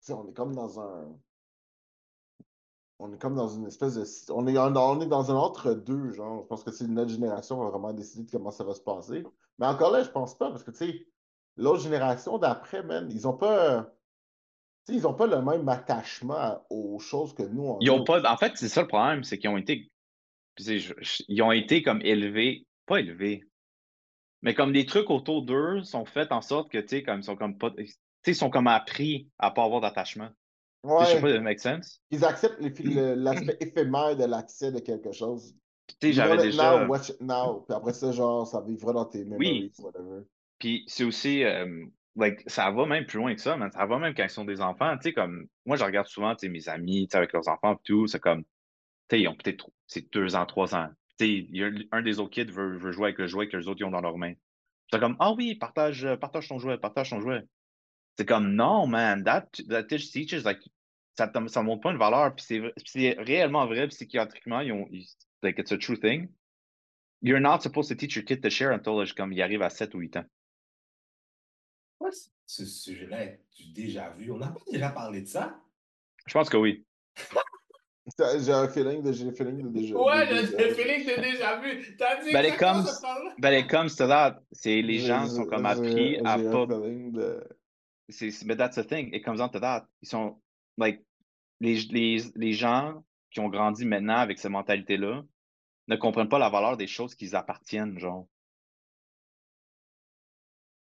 sais, on est comme dans un. On est comme dans une espèce de. On est, on est dans un entre-deux, genre. Je pense que c'est notre génération qui va vraiment décider de comment ça va se passer. Mais encore là, je pense pas, parce que, tu sais, l'autre génération d'après, man, ils ont pas. Ils ont pas le même attachement aux choses que nous, on Ils ont pas. En fait, c'est ça le problème, c'est qu'ils ont été. je- je- Ils ont été comme élevés, pas élevés, mais comme des trucs autour d'eux sont faits en sorte que, tu sais, comme ils sont comme pas. Tu sais, ils sont comme appris à pas avoir d'attachement. Tu sais, Je sais Ouais. pas, ça make sense? Ils acceptent l'aspect éphémère de l'accès de quelque chose. Tu sais, j'avais déjà. now, watch it now. Puis après ça, genre, ça vivra dans tes memories, whatever. Puis c'est aussi, euh, like, ça va même plus loin que ça, man. Ça va même quand ils sont des enfants. Tu sais, comme, moi, je regarde souvent, tu sais, mes amis, tu sais, avec leurs enfants et tout, c'est comme, tu sais, ils ont peut-être, c'est deux ans, trois ans. Tu sais, un des autres kids veut, veut jouer avec le jouet que les autres, ils ont dans leurs mains. C'est comme, ah oui, partage, euh, partage ton jouet, partage ton jouet. C'est comme, non, man, that, that teaches, like, ça ne ça montre pas une valeur, puis c'est réellement vrai, puis psychiatriquement, ils ont, ils- like, it's a true thing. You're not supposed to teach your kid to share until, like, comme, il arrive à 7 ou 8 ans. Ouais, ce sujet-là est du déjà vu? On n'a pas déjà parlé de ça? Je pense que oui. J'ai un feeling de, j'ai un feeling de déjà. Ouais, de le le feeling de déjà vu. T'as dit les exactement comes-? Ben, it comes to that. C'est les J'ai- gens sont comme j'ai- appris à j'ai pas. un feeling de. But that's the thing. It comes down to that. Ils sont, like, les, les, les gens qui ont grandi maintenant avec cette mentalité-là ne comprennent pas la valeur des choses qui appartiennent, genre.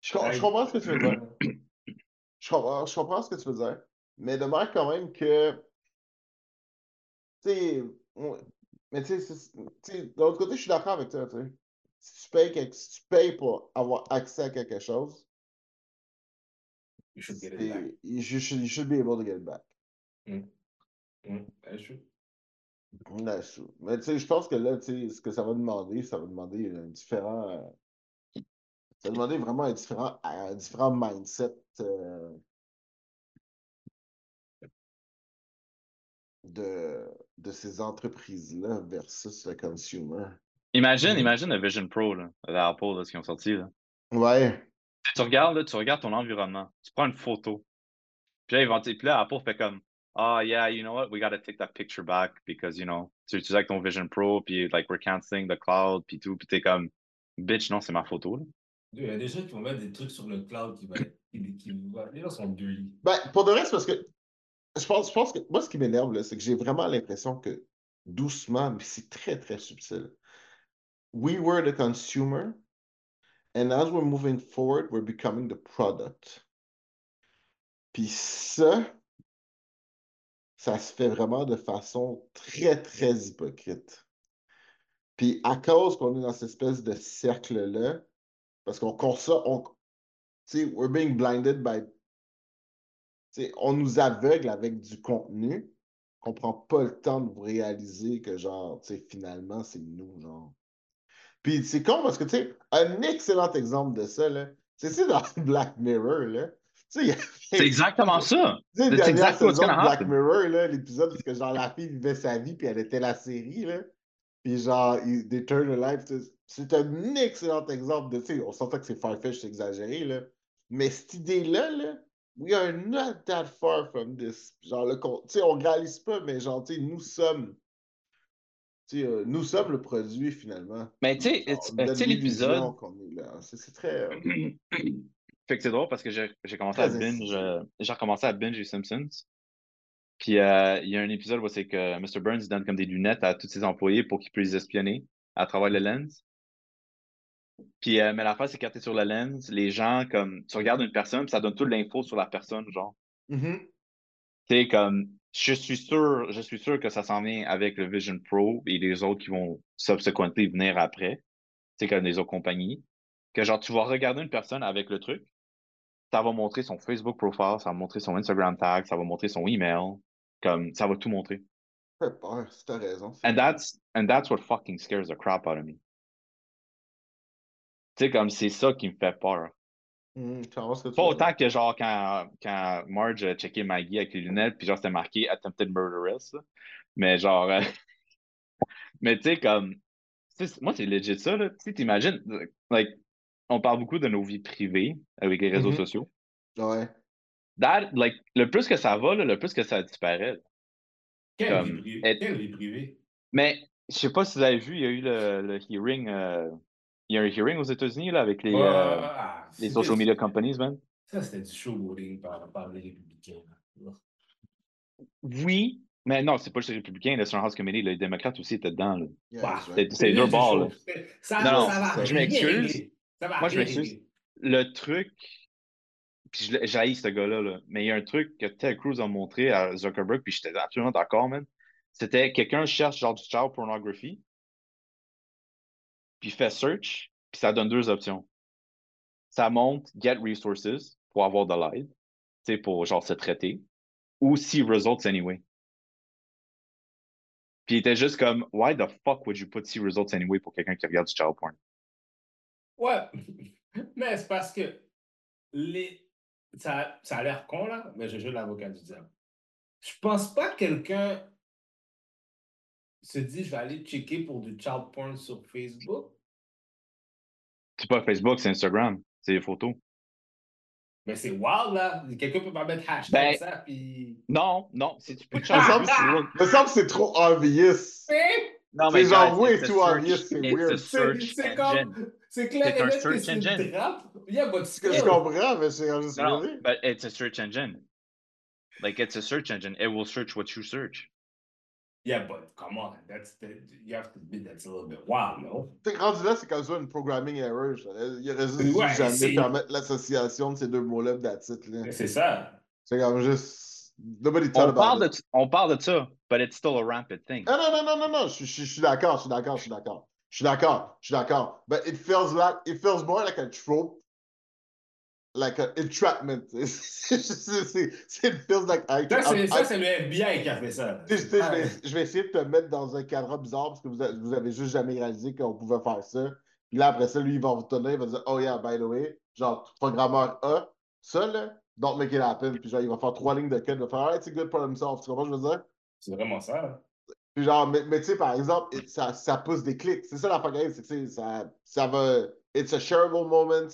Je, com- je comprends ce que tu veux dire. Je comprends, je comprends ce que tu veux dire. Mais demeure quand même que. Tu sais. Mais tu sais, de l'autre côté, je suis d'accord avec toi. tu sais. Si tu payes, si tu payes pour avoir accès à quelque chose, You should get it back. you should, you should be able to get it back. Mm, that's true. Mais tu sais, je pense que là, tu sais, ce que ça va demander, ça va demander un différent. euh, Ça va demander vraiment un différent, un différent mindset euh, de, de ces entreprises-là versus le consumer. Imagine, Mhm. imagine le Vision Pro, là, de Apple, là, ce qu'ils ont sorti, là. Ouais. Tu regardes, là, tu regardes ton environnement. Tu prends une photo. Puis là, ils puis là, Apple fait comme, ah, yeah, you know what, we gotta take that picture back because, you know, tu utilises avec ton Vision Pro, puis like, we're canceling the cloud, puis tout, puis t'es comme, bitch, non, c'est ma photo, là. Il y a des gens qui vont mettre des trucs sur le cloud qui va être. Qui, qui va... Les gens sont dirty. Ben, pour de reste, parce que je pense, je pense que moi, ce qui m'énerve, là, c'est que j'ai vraiment l'impression que doucement, mais c'est très, très subtil. We were the consumer, and as we're moving forward, we're becoming the product. Puis ça, ça se fait vraiment de façon très, très hypocrite. Puis à cause qu'on est dans cette espèce de cercle-là, parce qu'on consomme, on, tu sais, we're being blinded by, tu sais, on nous aveugle avec du contenu, qu'on prend pas le temps de réaliser que genre, tu sais, finalement, c'est nous, genre. Puis c'est con parce que, tu sais, un excellent exemple de ça, là, c'est c'est dans Black Mirror, là. Tu sais, C'est exactement ça. exactly what's saison de Black. Mirror, là, l'épisode où que, genre, la fille vivait sa vie puis elle était la série, là. Puis genre, il, they turn her life. C'est un excellent exemple de, tu sais, on sentait que c'est farfetch, c'est exagéré, là. Mais cette idée-là, là, we are not that far from this. Genre, le, tu sais, on réalise pas, mais genre, tu sais, nous sommes euh, nous sommes le produit finalement. Mais tu sais, euh, l'épisode. C'est très. fait que c'est drôle parce que j'ai commencé à binge. j'ai recommencé à binge les Simpsons. Puis il y a un épisode où c'est que Mr. Burns donne comme des lunettes à tous ses employés pour qu'ils puissent espionner à travers le lens. Puis, mais l'affaire, c'est quand tu es sur le lens, les gens, comme, tu regardes une personne, puis ça donne toute l'info sur la personne, genre. Mm-hmm. Tu sais, comme, je suis sûr, je suis sûr que ça s'en vient avec le Vision Pro et les autres qui vont subsequently venir après. Tu sais, comme les autres compagnies. Que genre, tu vas regarder une personne avec le truc, ça va montrer son Facebook profile, ça va montrer son Instagram tag, ça va montrer son email. Comme, ça va tout montrer. Ça fait peur, si t'as raison. And that's, and that's what fucking scares the crap out of me. Tu sais, comme, c'est ça qui me fait peur. Mmh, pas autant que genre quand, quand Marge a checké Maggie avec les lunettes, puis genre c'était marqué Attempted Murderess. Mais genre. Euh, mais tu sais, comme. Moi, c'est legit ça, là. Tu sais, t'imagines, like, on parle beaucoup de nos vies privées avec les réseaux mmh sociaux. Ouais. That, like, le plus que ça va, là, le plus que ça disparaît. Quelle, vie, vie privée? Mais je sais pas si vous avez vu, il y a eu le, le hearing. Euh, il y a un hearing aux États-Unis là, avec les, euh, les social media companies, man. Ça, c'était du showboating par, par les républicains. Oui, mais non, c'est pas juste les républicains, le House Committee, les démocrates aussi étaient dedans. Yeah, c'est deux bords. Ça, non, ça va je m'excuse. Moi, je m'excuse. Le truc, puis j'haïs ce gars-là, là, mais il y a un truc que Ted Cruz a montré à Zuckerberg, puis j'étais absolument d'accord, man. C'était quelqu'un cherche genre du child pornography, puis fait search, puis ça donne deux options. Ça monte get resources pour avoir de l'aide, tu pour genre se traiter, ou see results anyway. Puis il était juste comme, why the fuck would you put see results anyway pour quelqu'un qui regarde du child porn? Ouais, mais c'est parce que les... ça, ça a l'air con là, mais je joue l'avocat du diable. Je pense pas que quelqu'un se dit je vais aller checker pour du child porn sur Facebook c'est pas Facebook, c'est Instagram. C'est les photos. Mais c'est wild, là. Quelqu'un peut pas mettre hashtag ben, ça, puis... Non, non. Si tu peux te changer... me semble que c'est trop obvious. Non, mais c'est genre, oui, tout obvious, c'est weird. C'est comme... C'est clair et net que c'est une trappe. Il y a pas Je comprends, mais c'est juste... Non, but it's a search engine. Like, it's a search engine. It will search what you search. Yeah, but come on, that's the, you have to admit that's a little bit wild, no? T'es rendu là, c'est comme ça une programming error. Il aurait juste ouais, jamais permettre l'association de ces deux mots-là, that's it. C'est ça. C'est comme juste. Nobody on parle, de, on parle de ça, but it's still a rampant thing. Non, non, non, non, non, non. Je, je, je suis d'accord, je suis d'accord, je suis d'accord. Je suis d'accord, je suis d'accord. But it feels like, it feels more like a trope like an entrapment. it feels like Ça, c'est le FBI qui a fait ça. Je, vais, je, vais, essayer de te mettre dans un cadre bizarre parce que vous, vous avez juste jamais réalisé qu'on pouvait faire ça. Puis là, après ça, lui, il va vous tourner, il va dire Oh yeah, by the way, genre, programmeur A, ça là, don't make it happen. Puis genre, il va faire trois lignes de code, il va faire Alright, c'est good problem solved. Tu comprends ce que je veux dire? C'est vraiment ça. Puis genre, mais, mais tu sais, par exemple, ça, ça pousse des clics. C'est ça la pagaille, c'est que ça, ça va. It's a shareable moment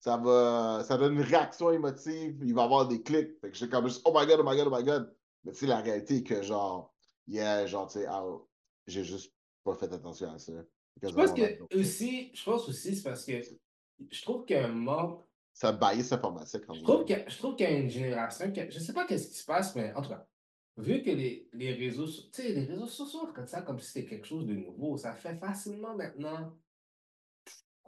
ça va, ça donne une réaction émotive, il va avoir des clics. Fait que j'ai comme juste, oh my god, oh my god, oh my god. Mais tu sais, la réalité est que genre, yeah, genre, tu sais, ah, j'ai juste pas fait attention à ça. Je pense que aussi, je pense aussi, c'est parce que je trouve qu'un manque. Ça bias informatique. Je trouve, que, je trouve qu'il y a une génération, que, je sais pas qu'est-ce qui se passe, mais en tout cas, vu que les, les réseaux, tu sais, les réseaux sociaux, comme ça, comme si c'était quelque chose de nouveau, ça fait facilement maintenant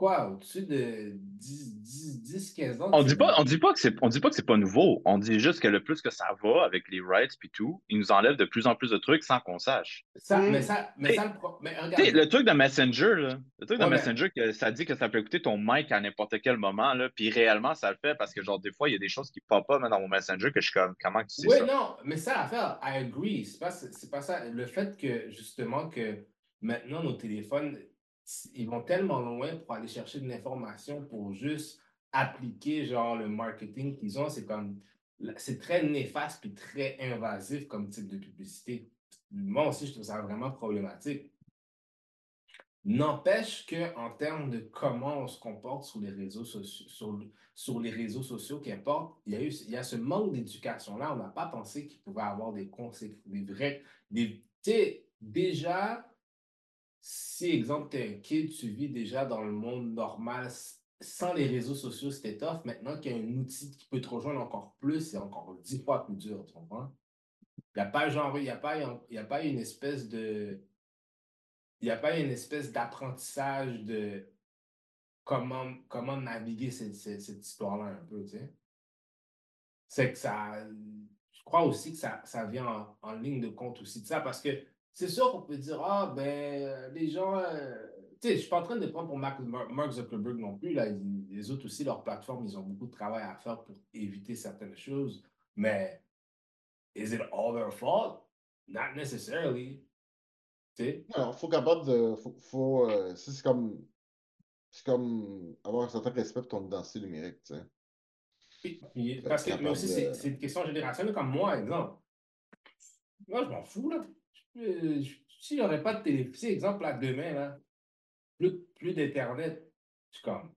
quoi, au-dessus de 10, 10, 15 ans. On dit pas, on dit pas que c'est, on dit pas que c'est pas nouveau. On dit juste que le plus que ça va avec les rights puis tout, ils nous enlèvent de plus en plus de trucs sans qu'on sache. Ça, mais mmh. ça, mais ça, le, le truc de Messenger, là, le truc de Messenger, que ça dit que ça peut écouter ton mic à n'importe quel moment, là, puis réellement, ça le fait parce que, genre, des fois, il y a des choses qui pop up dans mon Messenger que je suis comme, comment tu sais oui, ça? Oui, non, mais ça, à faire, I agree. C'est pas, c'est pas ça. Le fait que, justement, que maintenant, nos téléphones, ils vont tellement loin pour aller chercher de l'information pour juste appliquer genre le marketing qu'ils ont. C'est comme c'est très néfaste et très invasif comme type de publicité. Moi aussi, je trouve ça vraiment problématique. N'empêche qu'en termes de comment on se comporte sur les réseaux sociaux, sur, sur les réseaux sociaux, qu'importe, il y a eu il y a ce manque d'éducation-là. On n'a pas pensé qu'il pouvait avoir des conséquences, des vrais. Déjà, si, exemple, tu es un kid, tu vis déjà dans le monde normal sans les réseaux sociaux, c'était tough. Maintenant qu'il y a un outil qui peut te rejoindre encore plus, c'est encore dix fois plus dur, tu comprends? Il n'y a pas genre, il a a pas une espèce de. Il a pas une espèce d'apprentissage de comment, comment naviguer cette, cette, histoire-là un peu, tu sais? C'est que ça. Je crois aussi que ça, ça vient en, en ligne de compte aussi de ça parce que c'est sûr qu'on peut dire, ah, ben, les gens. Euh, tu sais, je suis pas en train de prendre pour Mark, Zuckerberg non plus. Là, les autres aussi, leur plateforme, ils ont beaucoup de travail à faire pour éviter certaines choses. Mais, is it all their fault? Not necessarily. Tu sais? Alors, faut capable de. Faut, faut euh, c'est comme. C'est comme avoir un certain respect pour ton identité numérique, tu sais. Oui, parce que, mais aussi, c'est une question générationnelle comme moi, exemple. Moi, je m'en fous, là. Euh, s'il n'y aurait pas de télévision, exemple, là, demain, là, plus, plus d'Internet, je suis comme.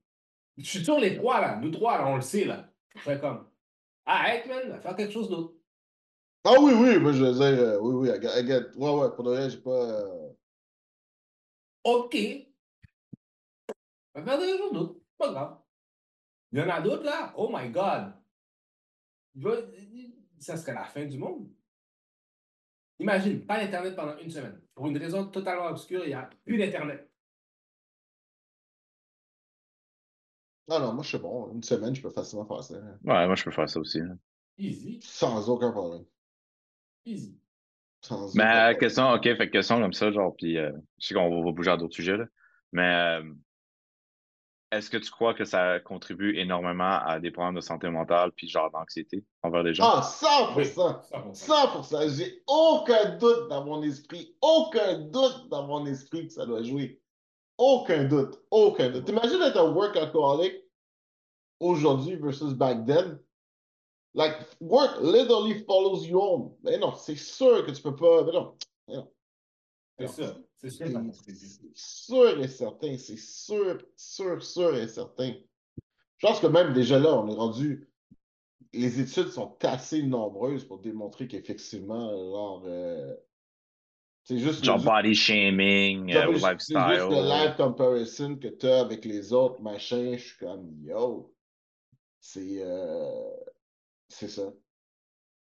Je suis sur les trois, là. Nous trois, là, on le sait, là. Je fais comme. Arrête, man, faire quelque chose d'autre. Ah oui, oui, moi, je veux dire, euh, oui, oui, I get, Ouais, ouais, pour de vrai, j'ai pas. Euh... OK. On va faire quelque chose d'autre. Pas grave. Il y en a d'autres, là. Oh my God. Ça serait la fin du monde. Imagine, pas d'Internet pendant une semaine. Pour une raison totalement obscure, il n'y a plus d'Internet. Non, non, moi je suis bon. Une semaine, je peux facilement faire ça. Ouais, moi je peux faire ça aussi. Easy. Sans aucun problème. Easy. Sans mais question, ok, fait question comme ça, genre, puis euh, je sais qu'on va, bouger à d'autres sujets, là. Mais euh, est-ce que tu crois que ça contribue énormément à des problèmes de santé mentale puis genre d'anxiété envers les gens? Ah, 100%! 100%! J'ai aucun doute dans mon esprit, aucun doute dans mon esprit que ça doit jouer. Aucun doute, aucun doute. T'imagines être un workaholic aujourd'hui versus back then? Like, work literally follows you home. Mais non, c'est sûr que tu peux pas. Mais non, mais non. C'est sûr. C'est sûr. sûr et certain. C'est sûr, sûr, sûr et certain. Je pense que même déjà là, on est rendu. Les études sont assez nombreuses pour démontrer qu'effectivement, genre. Euh, c'est juste. Genre body shaming, euh, lifestyle. C'est juste le live comparison que tu as avec les autres, machin. Je suis comme, yo. C'est. Euh, c'est ça.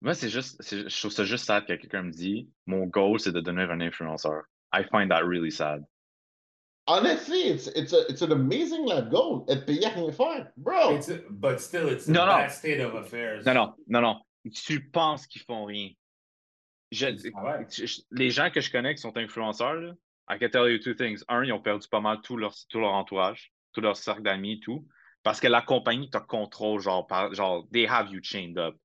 Moi, c'est juste, je trouve ça juste sad que quelqu'un me dit mon goal, c'est de devenir un influenceur. I find that really sad. Honestly, it's, it's, a, it's an amazing life goal. Être payé à rien faire, bro. It's a, but still, it's a non, bad non. state of affairs. Non, non, non, non. Tu penses qu'ils font rien. Je, je, les gens que je connais qui sont influenceurs, là, I can tell you two things. Un, ils ont perdu pas mal tout leur, tout leur entourage, tout leur cercle d'amis, tout. Parce que la compagnie te contrôle, genre, par, genre, they have you chained up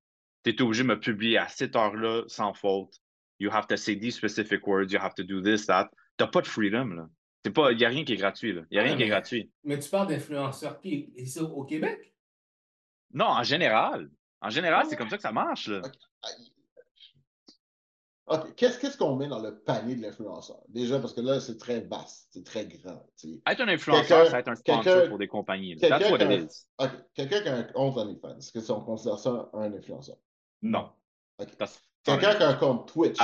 tu es obligé de me publier à cette heure-là sans faute. You have to say these specific words, you have to do this, that. T'as pas de freedom, là. Il n'y a rien qui est gratuit, là. Il n'y a rien qui est gratuit. Mais tu parles d'influenceurs qui? Ici au Québec? Non, en général. En général, c'est comme ça que ça marche, là. OK. Qu'est-ce qu'on met dans le panier de l'influenceur? Déjà, parce que là, c'est très vaste, c'est très grand. Être un influenceur, c'est être un sponsor pour des compagnies. Quelqu'un qui a un compte OnlyFans, est-ce qu'on considère ça un influenceur? Non. Quelqu'un qui a un compte Twitch,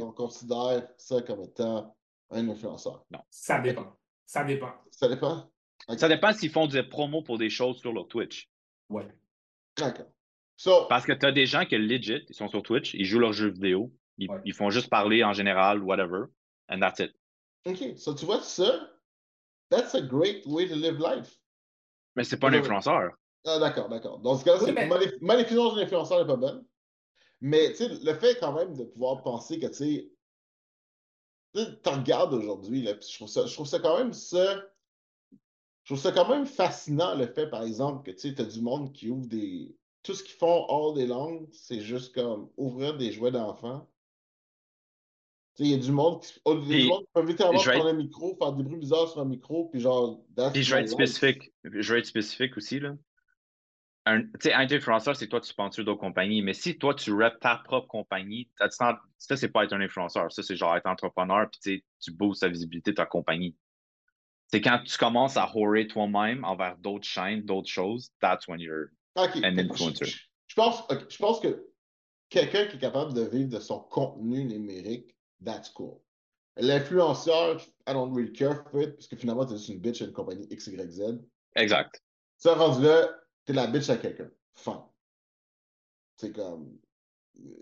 on considère ça comme étant un influenceur. Non. Ça dépend. Ça dépend. Ça dépend? Ça dépend s'ils font des promos pour des choses sur leur Twitch. Ouais. D'accord. Parce que tu as des gens qui, legit, ils sont sur Twitch, ils jouent leurs jeux vidéo, ils, font juste parler en général, whatever, and that's it. OK. So, tu vois ça? That's a great way to live life. Mais c'est pas un influenceur. Ah, d'accord, d'accord. Dans ce cas-là, manipulation d'un influenceur n'est pas bonne. Mais le fait quand même de pouvoir penser que tu sais, tu regardes aujourd'hui, je trouve ça, je trouve ça quand même ça. Je trouve ça quand même fascinant le fait, par exemple, que tu as du monde qui ouvre des. Tout ce qu'ils font hors des langues, c'est juste comme ouvrir des jouets d'enfants. Il y a du monde qui, oh, y a du monde qui peut littéralement prendre un micro, faire des bruits bizarres sur un micro, puis genre. Puis je vais être spécifique. Je vais être spécifique aussi, là un, un influenceur, c'est toi, tu sponsors d'autres compagnies. Mais si toi, tu rep ta propre compagnie, ça, c'est pas être un influenceur. Ça, c'est genre être entrepreneur, puis tu boostes la visibilité de ta compagnie. C'est quand tu commences à horer toi-même envers d'autres chaînes, d'autres choses, that's when you're an influencer. Je, pense, je pense que quelqu'un qui est capable de vivre de son contenu numérique, that's cool. L'influenceur, I don't really care for it, parce que finalement, t'es juste une bitch à une compagnie XYZ. Exact. Ça, rendu là, t'es la bitch à quelqu'un. Fine. C'est comme,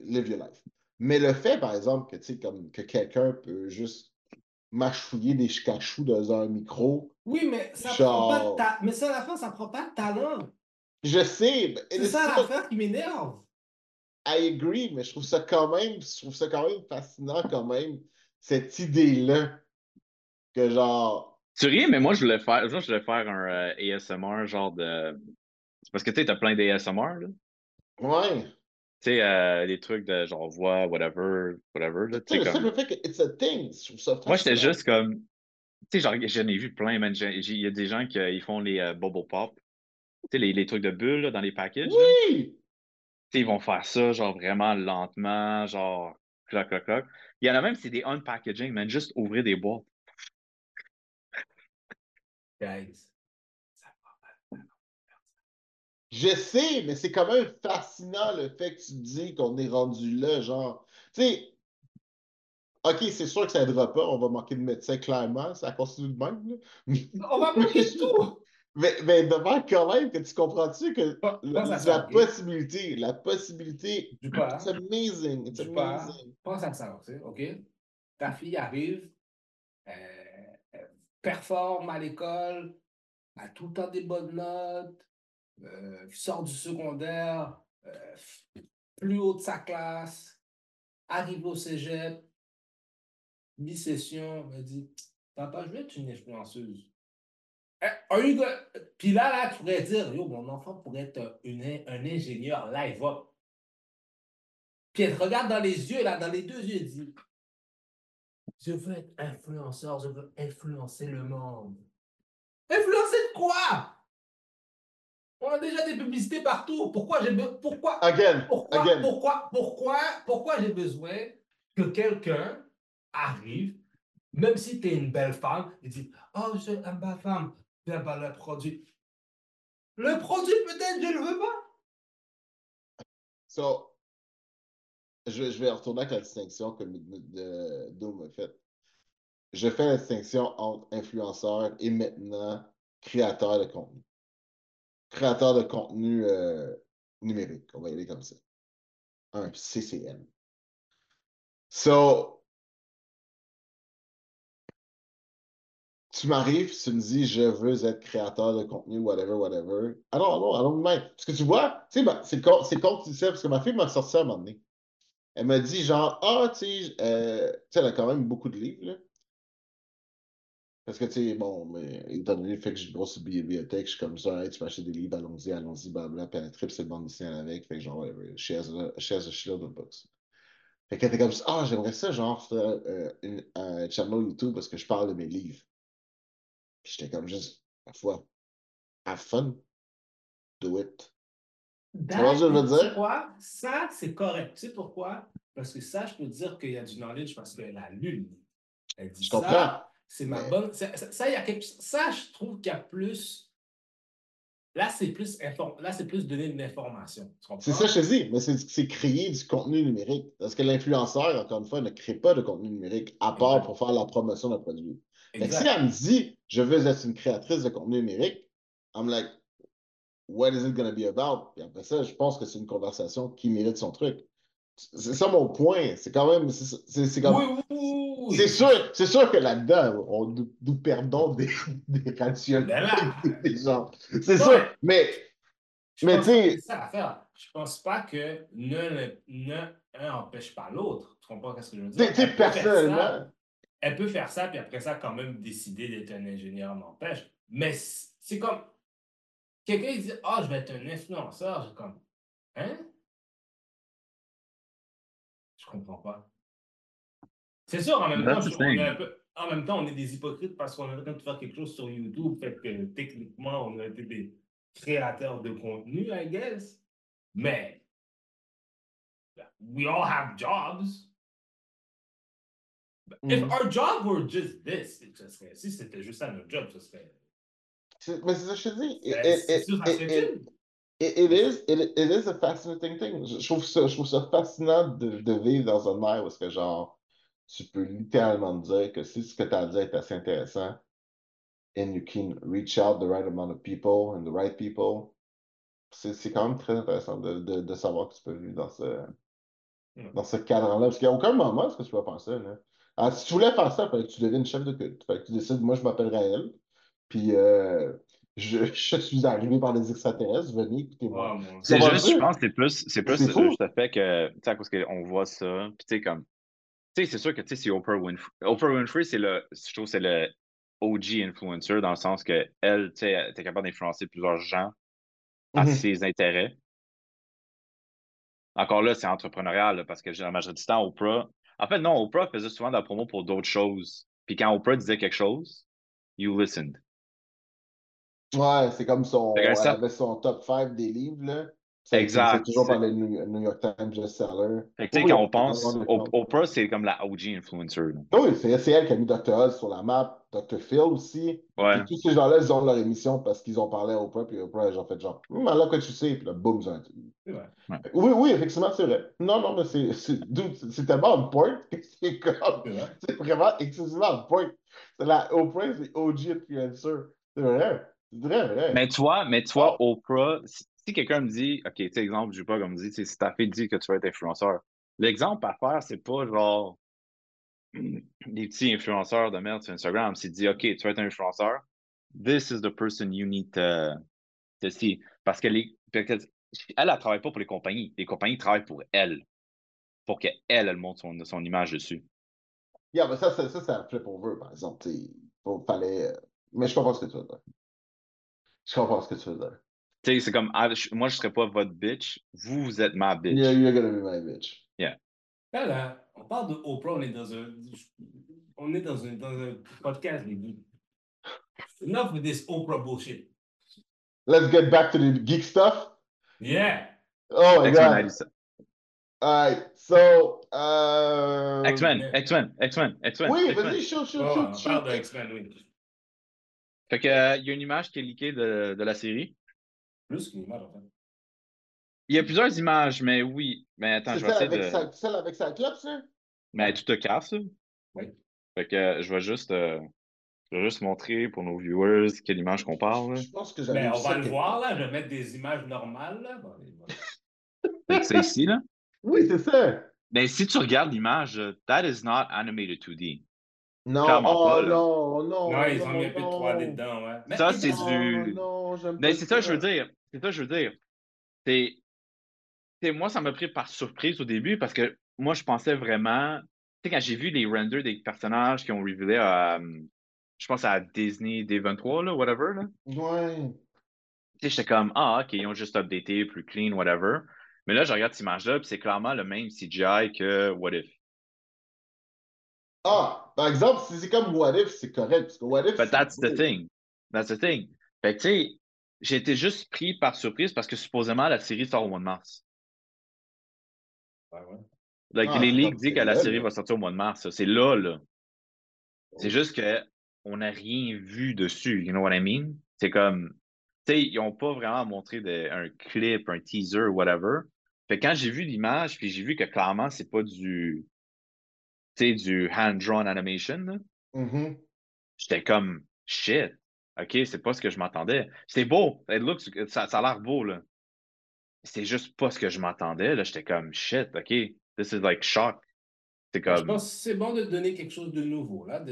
live your life. Mais le fait, par exemple, que, tu sais, comme, que quelqu'un peut juste mâchouiller des chicachous dans un micro. Oui, mais ça Genre- prend pas de ta... Mais ça, à la fin, ça prend pas de talent. Je sais, but C'est it's ça l'affaire qui m'énerve. I agree, mais je trouve ça quand même, je trouve ça quand même fascinant quand même, cette idée-là, que genre, Tu ris, mais moi, je voulais faire, moi, je voulais faire un euh, ASMR, genre de. C'est Parce que tu sais, t'as plein d'ASMR, là. ouais, Tu sais, euh, des trucs de genre voix, whatever, whatever, là. tu sais, Tu sais, le comme... simple fait que it's a thing, je trouve ça Moi, j'étais juste comme. Tu sais, genre, j'en ai vu plein, man. Il y a des gens qui ils font les euh, bubble pop. Tu sais, les, les trucs de bulles là, dans les packages. Oui! Tu sais, ils vont faire ça, genre vraiment lentement, genre cloc, cloc, cloc. Il y en a même, c'est des unpackaging, man. Juste ouvrir des boîtes. Guys. Je sais, mais c'est quand même fascinant le fait que tu dis qu'on est rendu là, genre, tu sais, ok, c'est sûr que ça aidera pas, on va manquer de médecins clairement, ça continue de même, là. On va manquer de tout. Mais, mais devant quand même que tu comprends-tu que la, possibilité, la possibilité, Du pas. it's amazing, it's Du pas. amazing. Pense à ça, OK? Ta fille arrive, euh, elle performe à l'école, a tout le temps des bonnes notes, euh, sort du secondaire, euh, plus haut de sa classe, arrive au cégep, mi-session, elle dit Papa, je veux être une influenceuse. Eh, Puis là, là, tu pourrais dire Yo, mon enfant pourrait être un ingénieur live up. Puis elle regarde dans les yeux, là, dans les deux yeux, elle dit Je veux être influenceur, je veux influencer le monde. Influencer de quoi? On a déjà des publicités partout. Pourquoi j'ai pourquoi Again, pourquoi again. pourquoi pourquoi pourquoi j'ai besoin que quelqu'un arrive même si tu es une belle femme et dit "Oh, je suis une belle femme." Viens par le produit. Le produit peut-être je le veux pas. So, je, je vais retourner avec la distinction que Doom a faite. Je fais la distinction entre influenceur et maintenant créateur de contenu. Créateur de contenu euh, numérique, on va y aller comme ça. Un CCM. So, tu m'arrives, tu me dis, je veux être créateur de contenu, whatever, whatever. Don't, I don't mind. Parce que tu vois, tu sais, c'est con, tu ça, parce que ma fille m'a sorti ça à un moment donné. Elle m'a dit, genre, ah, tu sais, euh, sais, elle a quand même beaucoup de livres, là. Parce que, tu sais, bon, mais étant donné le fait que j'ai une grosse bibliothèque, je suis comme ça, hey, tu peux acheter des livres, allons-y, allons-y, blabla, puis tripe, c'est le bande dessinée avec, fait que genre, she has a, she has a shitload of books. Fait qu'elle était comme ça, ah, j'aimerais ça, genre, faire euh, une- un channel YouTube parce que je parle de mes livres. Puis j'étais comme juste, parfois, have fun, do it. Tu vois ce que je veux Tu sais dire? quoi? Ça, c'est correct. Tu sais pourquoi? Parce que ça, je peux dire qu'il y a du knowledge parce qu'elle a lu. Elle dit Je ça, comprends. C'est ma bonne. Ça, ça- ça, il y a quelque... ça, je trouve qu'il y a plus. Là, c'est plus, inform... Là, c'est plus donner de l'information. C'est ça, que je te dis, mais c'est créer du contenu numérique. Parce que l'influenceur, encore une fois, ne crée pas de contenu numérique, à part Exact. pour faire la promotion d'un produit. Exact. si elle me dit, je veux être une créatrice de contenu numérique, I'm like, what is it gonna be about? Puis après ça, je pense que c'est une conversation qui mérite son truc. C'est ça mon point. C'est quand même, c'est comme, Oui, oui, oui, oui. C'est sûr, c'est sûr que là-dedans, on, nous, perdons des, des rationnels, Ben des gens. C'est sûr, mais, Je mais tu sais, c'est ça l'affaire. Je pense pas que l'un un empêche pas l'autre. Tu comprends ce que je veux dire? tu Elle peut faire ça. personnellement, elle peut faire ça, puis après ça, quand même décider d'être un ingénieur n'empêche. Mais c'est comme. Quelqu'un il dit Ah, je vais être un influenceur. J'ai comme Hein? Je comprends pas. C'est sûr, en même temps, je- on est un peu- en même temps, on est des hypocrites parce qu'on est en train de faire quelque chose sur YouTube. Fait que techniquement, on a été des créateurs de contenu, I guess. Mais we all have jobs. If Mhm. our job were just this, just serait- si c'était juste ça notre job, ce serait. c'est- mais c'est ça que je te dis. It- Ben, c'est sûr, ça it- serait it- chill. It, it is, it, it is a fascinating thing. Je, je trouve ça, je trouve ça fascinant de, de vivre dans un air où est-ce que genre, tu peux littéralement dire que si ce que tu as à dire est assez intéressant, and you can reach out the right amount of people and the right people, c'est quand même très intéressant de, de, de, savoir que tu peux vivre dans ce, dans ce cadre-là. Parce qu'il n'y a aucun moment où tu peux faire ça. Là? Alors, si tu voulais faire ça, il fallait que tu deviennes chef de culte. Fallait que tu décides, moi, je m'appelle Raël. Puis euh, je, je, suis arrivé par des extraterrestres, venez, écoutez-moi. c'est juste, je pense que c'est plus, c'est plus juste le fait que, tu sais, parce qu'on voit ça, puis tu sais, comme, tu sais, c'est sûr que, tu sais, c'est Oprah Winfrey. Oprah Winfrey, c'est le, je trouve, c'est le OG influencer dans le sens que elle, tu sais, capable d'influencer plusieurs gens à mm-hmm. ses intérêts. Encore là, c'est entrepreneurial, parce que la majorité du temps, Oprah. En fait, non, Oprah faisait souvent de la promo pour d'autres choses. Puis quand Oprah disait quelque chose, you listened. Ouais, c'est comme son. Elle avait son top 5 des livres, là. Exact. C'est toujours par le New York Times bestseller. Fait que, oui, quand on pense, Oprah, c'est comme la OG influencer. Oui, c'est elle qui a mis Dr. Oz sur la map, Dr. Phil aussi. Ouais. tous ces gens-là, ils ont leur émission parce qu'ils ont parlé à Oprah, puis Oprah, ils ont fait genre, hum, là, quoi tu sais, puis là, boum, ils ont ouais. Oui, oui, effectivement, c'est vrai. Non, non, mais c'est tellement un point que c'est comme. C'est vraiment excessivement un point. C'est la Oprah, c'est OG influencer. C'est vrai. C'est vrai, vrai. Mais tu vois, mais tu vois, Oprah, si quelqu'un me dit, OK, tu exemple, je sais pas, comme me dit, si ta fille dit que tu vas être influenceur, l'exemple à faire, c'est pas genre des petits influenceurs de merde sur Instagram. C'est dit, OK, tu vas être influenceur. This is the person you need to, see. Parce que les, elle, elle ne travaille pas pour les compagnies. Les compagnies travaillent pour elle. Pour qu'elle, elle montre son, image dessus. Yeah, mais ça, ça, ça c'est un flip over, par exemple. Il fallait. Euh, mais je comprends ce que tu veux dire. Je comprends ce que tu veux dire c'est comme, ah, moi, je serais pas votre bitch, vous, vous êtes ma bitch. Yeah, you're gonna be my bitch. Yeah. Là, on parle de Oprah, on est dans un, on est dans un, dans un podcast, les gars. Enough with this Oprah bullshit. Let's get back to the geek stuff. Yeah. Oh my god. All right, so. Uh, X-Men, X-Men, X-Men, X-Men. Oui, vas-y, show, show, oh, show. On parle de X-Men, oui. Fait que, euh, il y a une image qui est leakée de, de la série. Plus qu'une image, en fait. Il y a plusieurs images, mais oui. Mais attends, je vais essayer avec de... Sa, celle avec sa clope, ça? Mais tu te casses, Oui. Fait que euh, je vais juste... Euh, je vais juste montrer pour nos viewers quelle image qu'on parle. Je pense que j'avais Mais on va le voir, là. Je vais mettre des images normales, là. c'est ici, là? Oui, c'est ça. Mais si tu regardes l'image, that is not animated 2D. Non, oh, non, non. Non, ils ont mis un peu de 3D dedans, ouais. Mais ça, c'est du. Non, Mais c'est ça, je veux dire. C'est ça, je veux dire. C'est. Moi, ça m'a pris par surprise au début parce que moi, je pensais vraiment. Tu sais, quand j'ai vu les renders des personnages qui ont révélé à. Je pense à Disney D23, là, whatever, là. Ouais. Tu sais, j'étais comme, ah, OK, ils ont juste updaté, plus clean, whatever. Mais là, je regarde cette image-là, puis c'est clairement le même CGI que What If. Ah, par exemple, si c'est comme What If, c'est correct. Parce que What If. But that's the thing. That's the thing. Fait que, tu sais, j'ai été juste pris par surprise parce que supposément la série sort au mois de mars. Ouais, ouais. Like, ah, les ligues disent que la série va sortir au mois de mars. C'est là, là. C'est juste qu'on n'a rien vu dessus. You know what I mean? C'est comme. Tu sais, ils n'ont pas vraiment montré de, un clip, un teaser, whatever. Fait que quand j'ai vu l'image, puis j'ai vu que clairement, c'est pas du sais, du hand-drawn animation. Mm-hmm. J'étais comme shit. OK, c'est pas ce que je m'attendais. C'est beau. ça, a l'air beau, là. C'est juste pas ce que je m'attendais. Là, j'étais comme shit, OK. This is like shock. C'est comme. Je pense que c'est bon de donner quelque chose de nouveau, là.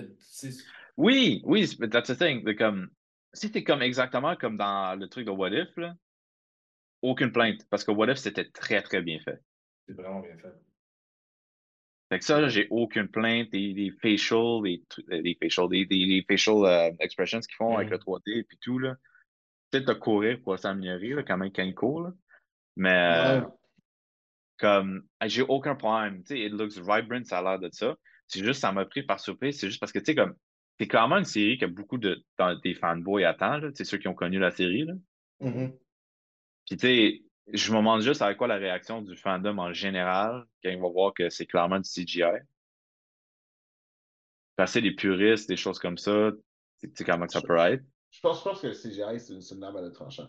Oui, oui, that's the thing. comme... Si t'es comme exactement comme dans le truc de What If, là, aucune plainte. Parce que What If, c'était très, très bien fait. C'est vraiment bien fait. Fait que ça, j'ai aucune plainte. Des, des facial, des, des facial, des, des, facial euh, expressions qu'ils font avec le 3D et tout, là. Peut-être de courir pour s'améliorer, quand même, quand ils courent, Mais, euh, comme, j'ai aucun problème. Tu sais, it looks vibrant, ça a l'air de ça. C'est juste, ça m'a pris par surprise. C'est juste parce que, tu sais, comme, c'est clairement une série que beaucoup de, des fanboys attendent, C'est ceux qui ont connu la série, là. Mm-hmm. Puis, tu sais, je me demande juste avec quoi la réaction du fandom en général quand il va voir que c'est clairement du CGI. Passer des puristes, des choses comme ça, c'est comment ça peut être. Je pense, je pense que le CGI, c'est une, arme à le tranchant.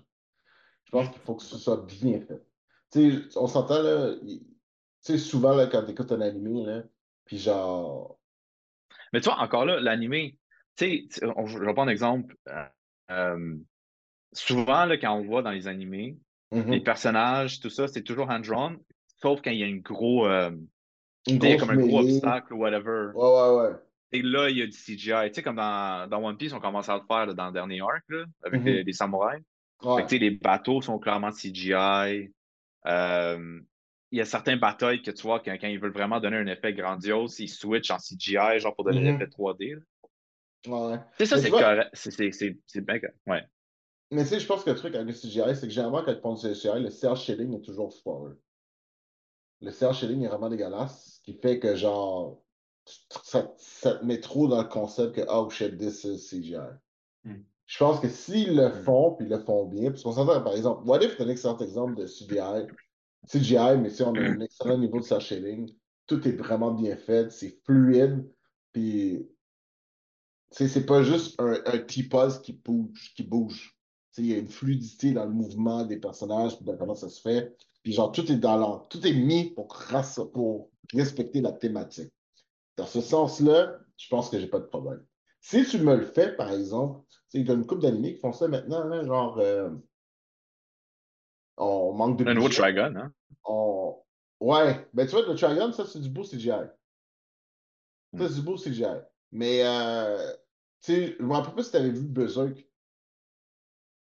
Je pense qu'il faut que ce soit bien fait. sais, on s'entend là, tu sais, souvent là, quand tu écoutes un animé, là, Puis genre. Mais tu vois, encore là, l'animé, tu sais, je vais prendre un exemple. Euh, euh, souvent, là, quand on voit dans les animés, mhm. les personnages, tout ça, c'est toujours hand-drawn, sauf quand il y a une gros. Euh, Une grosse comme un gros obstacle ou whatever. Ouais, ouais, ouais. Et là, il y a du CGI. Tu sais, comme dans, dans One Piece, on commence à le faire là, dans le dernier arc, là, avec Mhm. les, les samouraïs. Fait que, les bateaux sont clairement CGI. Euh, il y a certains batailles que tu vois, quand, quand ils veulent vraiment donner un effet grandiose, ils switchent en CGI, genre pour donner Mhm. l'effet 3D. là. ouais. Tu sais, ça, c'est correct. C'est- C'est c'est- c'est bien correct. Ouais. Mais tu sais, je pense que le truc avec le CGI, c'est que généralement, quand ils font du CGI, le cell shading est toujours foireux. Le cell shading est vraiment dégueulasse, ce qui fait que, genre, ça, ça te met trop dans le concept que, oh shit, this is CGI. Hmm. Je pense que s'ils le Hmm. font, puis ils le font bien, qu'on s'entend, par exemple, What If est un excellent exemple de CGI. CGI, mais si on a un excellent niveau de cell shading, tout est vraiment bien fait, c'est fluide, puis c'est pas juste un, un T-pose qui bouge, qui bouge. Il y a une fluidité dans le mouvement des personnages, dans comment ça se fait. Puis genre, tout est dans l'ordre. Tout est mis pour, respecter la thématique. Dans ce sens-là, je pense que j'ai pas de problème. Si tu me le fais, par exemple, il y a une couple d'animés qui font ça maintenant, genre, euh, on manque de Un nouveau Dragon, hein? on- Ouais, ben tu vois, le Trigon, ça, c'est du beau CGI. Ça, Hmm. c'est du beau CGI. Mais, euh, tu sais, je me rappelle pas si tu avais vu Berserk.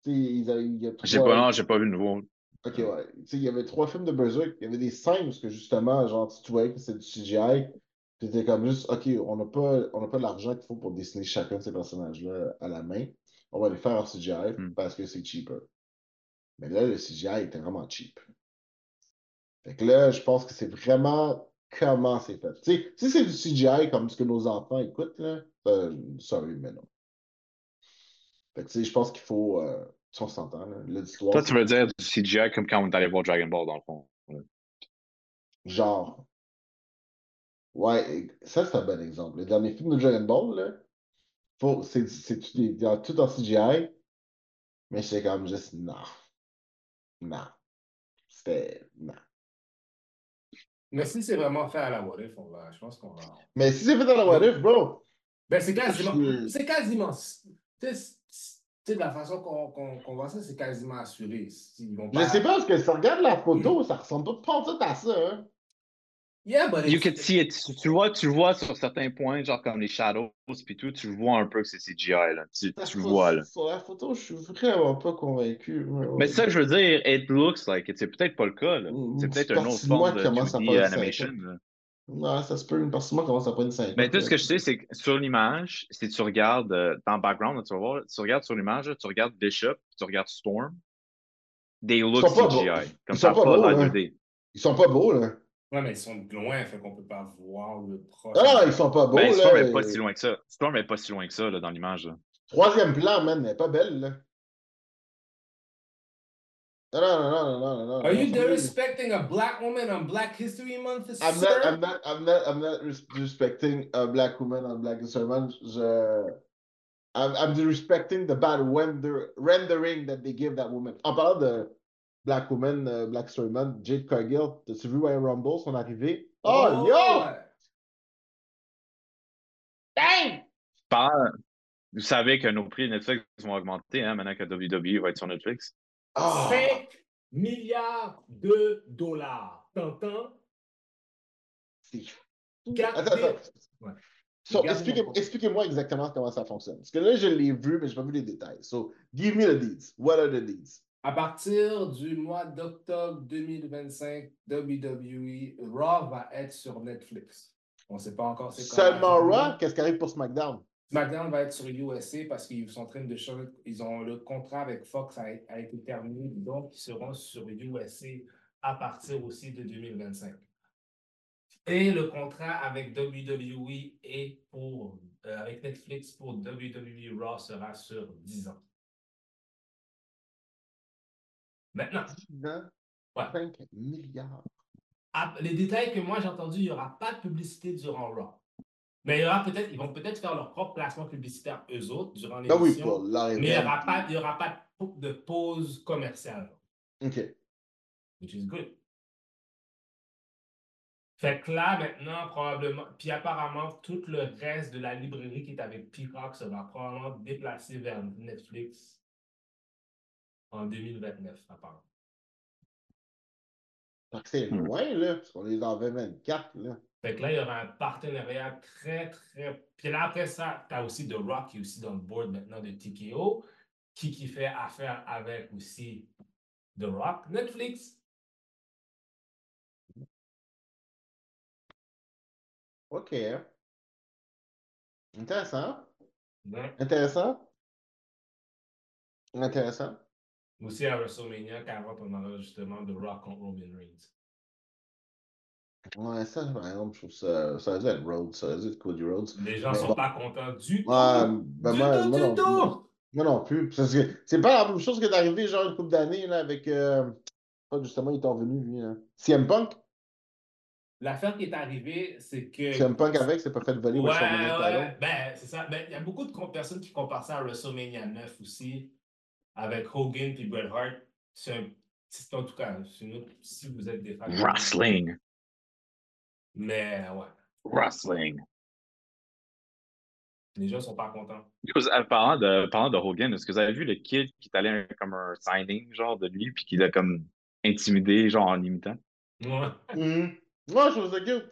Ils avaient- il y a J'ai trois- pas, non, j'ai pas vu le nouveau. Ok, ouais. Il y avait trois films de Berserk. Il y avait des scènes parce que justement, genre, tu voyais que c'est du CGI. C'était comme juste, ok, on n'a pas, on pas l'argent qu'il faut pour dessiner chacun de ces personnages-là à la main. On va les faire en CGI Hmm. parce que c'est cheaper. Mais là, le CGI était vraiment cheap. Fait que là, je pense que c'est vraiment comment c'est fait. Si c'est du CGI comme ce que nos enfants écoutent, là, euh, sorry, mais non. Fait que tu sais, je pense qu'il faut, euh, on s'entend, là, l'histoire, Toi, tu veux dire du CGI comme quand on est allé voir Dragon Ball, dans le fond. Genre. Ouais, ça, c'est un bon exemple. Le dernier film de Dragon Ball, là, faut, c'est, c'est tout, en CGI, mais c'est comme juste, non. Non. C'était, non. Mais si c'est vraiment fait à la What If, on va, je pense qu'on va. Mais si c'est fait dans la What If, bro, Ben, c'est quasiment. Je- C'est quasiment. Tu sais, c'est- tu sais, de la façon qu'on qu'on qu'on voit ça, c'est quasiment assuré. Ils vont je pas... sais pas, parce que si tu regardes la photo, ça ressemble pas pas tout à ça, hein. Yeah, but You can see it. Tu, vois, tu vois sur certains points, genre comme les shadows puis tout, tu vois un peu que c'est CGI, là. Tu, La tu vois, là. Sur la photo, je suis vraiment pas convaincu. Ouais, ouais. Mais c'est ça que je veux dire, it looks like it. C'est peut-être pas le cas, C'est peut-être une partie autre forme de qui commence à 2D faire animation, Non, ça se peut, une partie de moi commence à prendre 5 Mais tout ce que je sais, c'est que sur l'image, si tu regardes euh, dans le background, là, tu vas voir, tu regardes sur l'image, là, tu regardes Bishop, tu regardes Storm, they look sont pas CGI. beaux. Comme Ils ça, sont pas pas beaux, hein. 2D. Ils sont pas beaux, là. Ouais, mais ils sont de loin, fait qu'on peut pas voir le proche. Ah, ils sont pas beaux, Ben, là. Storm est pas et- si loin que ça. Storm est pas si loin que ça, là, dans l'image. Troisième plan, man, elle est pas belle, là. Non, non, non, non, non, non. Are you non, disrespecting a black woman on Black History Month, I'm sir? not, I'm not, I'm not, I'm not res- respecting a black woman on Black History Month. Je... I'm, I'm respecting the bad render, rendering that they give that woman. About the Black Woman, euh, Black History Month, Jade Cargill, t'as-tu vu Royal Rumble, son arrivée? Oh, oh, yo! ouais. Dang! Par- Vous savez que nos prix Netflix vont augmenter, hein, maintenant que WWE va être sur Netflix. Ah! 5 milliards de dollars. T'entends? Gardez-. Ouais. So, expliquez- Expliquez-moi exactement comment ça fonctionne. Parce que là, je l'ai vu, mais je n'ai pas vu les détails. So, give me the deeds. What are the deeds? À partir du mois d'octobre 2025, WWE Raw va être sur Netflix. On ne sait pas encore c'est. Seulement Raw, qu'est-ce qui arrive pour SmackDown? SmackDown va être sur USA parce qu'ils sont en train de changer. Ils ont le contrat avec Fox a, a été terminé, donc ils seront sur USA à partir aussi de 2025. Et le contrat avec WWE et pour euh, avec Netflix pour WWE Raw sera sur 10 ans. Maintenant, Dans Ouais. 5 milliards. Ah, les détails que moi j'ai entendus, il n'y aura pas de publicité durant Raw. Mais il y aura peut-être, ils vont peut-être faire leur propre placement publicitaire eux autres durant Ah oui, pour leur mais il n'y aura pas, il y aura pas de- pause commerciale, OK. which is good. Fait que là, maintenant, probablement, puis apparemment, tout le reste de la librairie qui est avec Peacock se va probablement déplacer vers Netflix en 2029, apparemment. C'est loin, là, parce qu'on est dans 2024, là. Fait que là, il y aura un partenariat très, très. Puis là, après ça, tu as aussi The Rock qui est aussi dans le board maintenant de TKO, qui, qui fait affaire avec aussi The Rock, Netflix. OK. Intéressant. Ouais. Intéressant. Intéressant. Aussi à WrestleMania 40, on aura justement The Rock contre Roman Reigns. Ouais, ça, par exemple, je trouve ça. Ça a dû être Rhodes, ça a dû être Cody Rhodes. Les gens Mais sont bon. pas contents du tout. Ouais, ben du moi, tout, moi du non, tout. moi non plus. Parce que c'est pas la même chose qui est arrivé, genre, une couple d'années, là, avec. Euh... ah, justement, il est revenu, lui, là. CM Punk? L'affaire qui est arrivée, c'est que. CM Punk avec, c'est pas fait voler Ouais, WrestleMania ouais, ben, c'est ça. Ben, il y a beaucoup de personnes qui comparent ça à WrestleMania 9 aussi, avec Hogan puis Bret Hart. C'est un- c'est en tout cas, c'est une autre- si vous êtes des fans. de- Wrestling. Mais ouais, Wrestling. les gens sont pas contents. Euh, Parlant de, parlant de Hogan, est-ce que vous avez vu le kid qui est allé un- comme un signing, genre, de lui, puis qui l'a comme intimidé, genre, en imitant? Ouais. Mhm. Ouais, je trouve ça cute.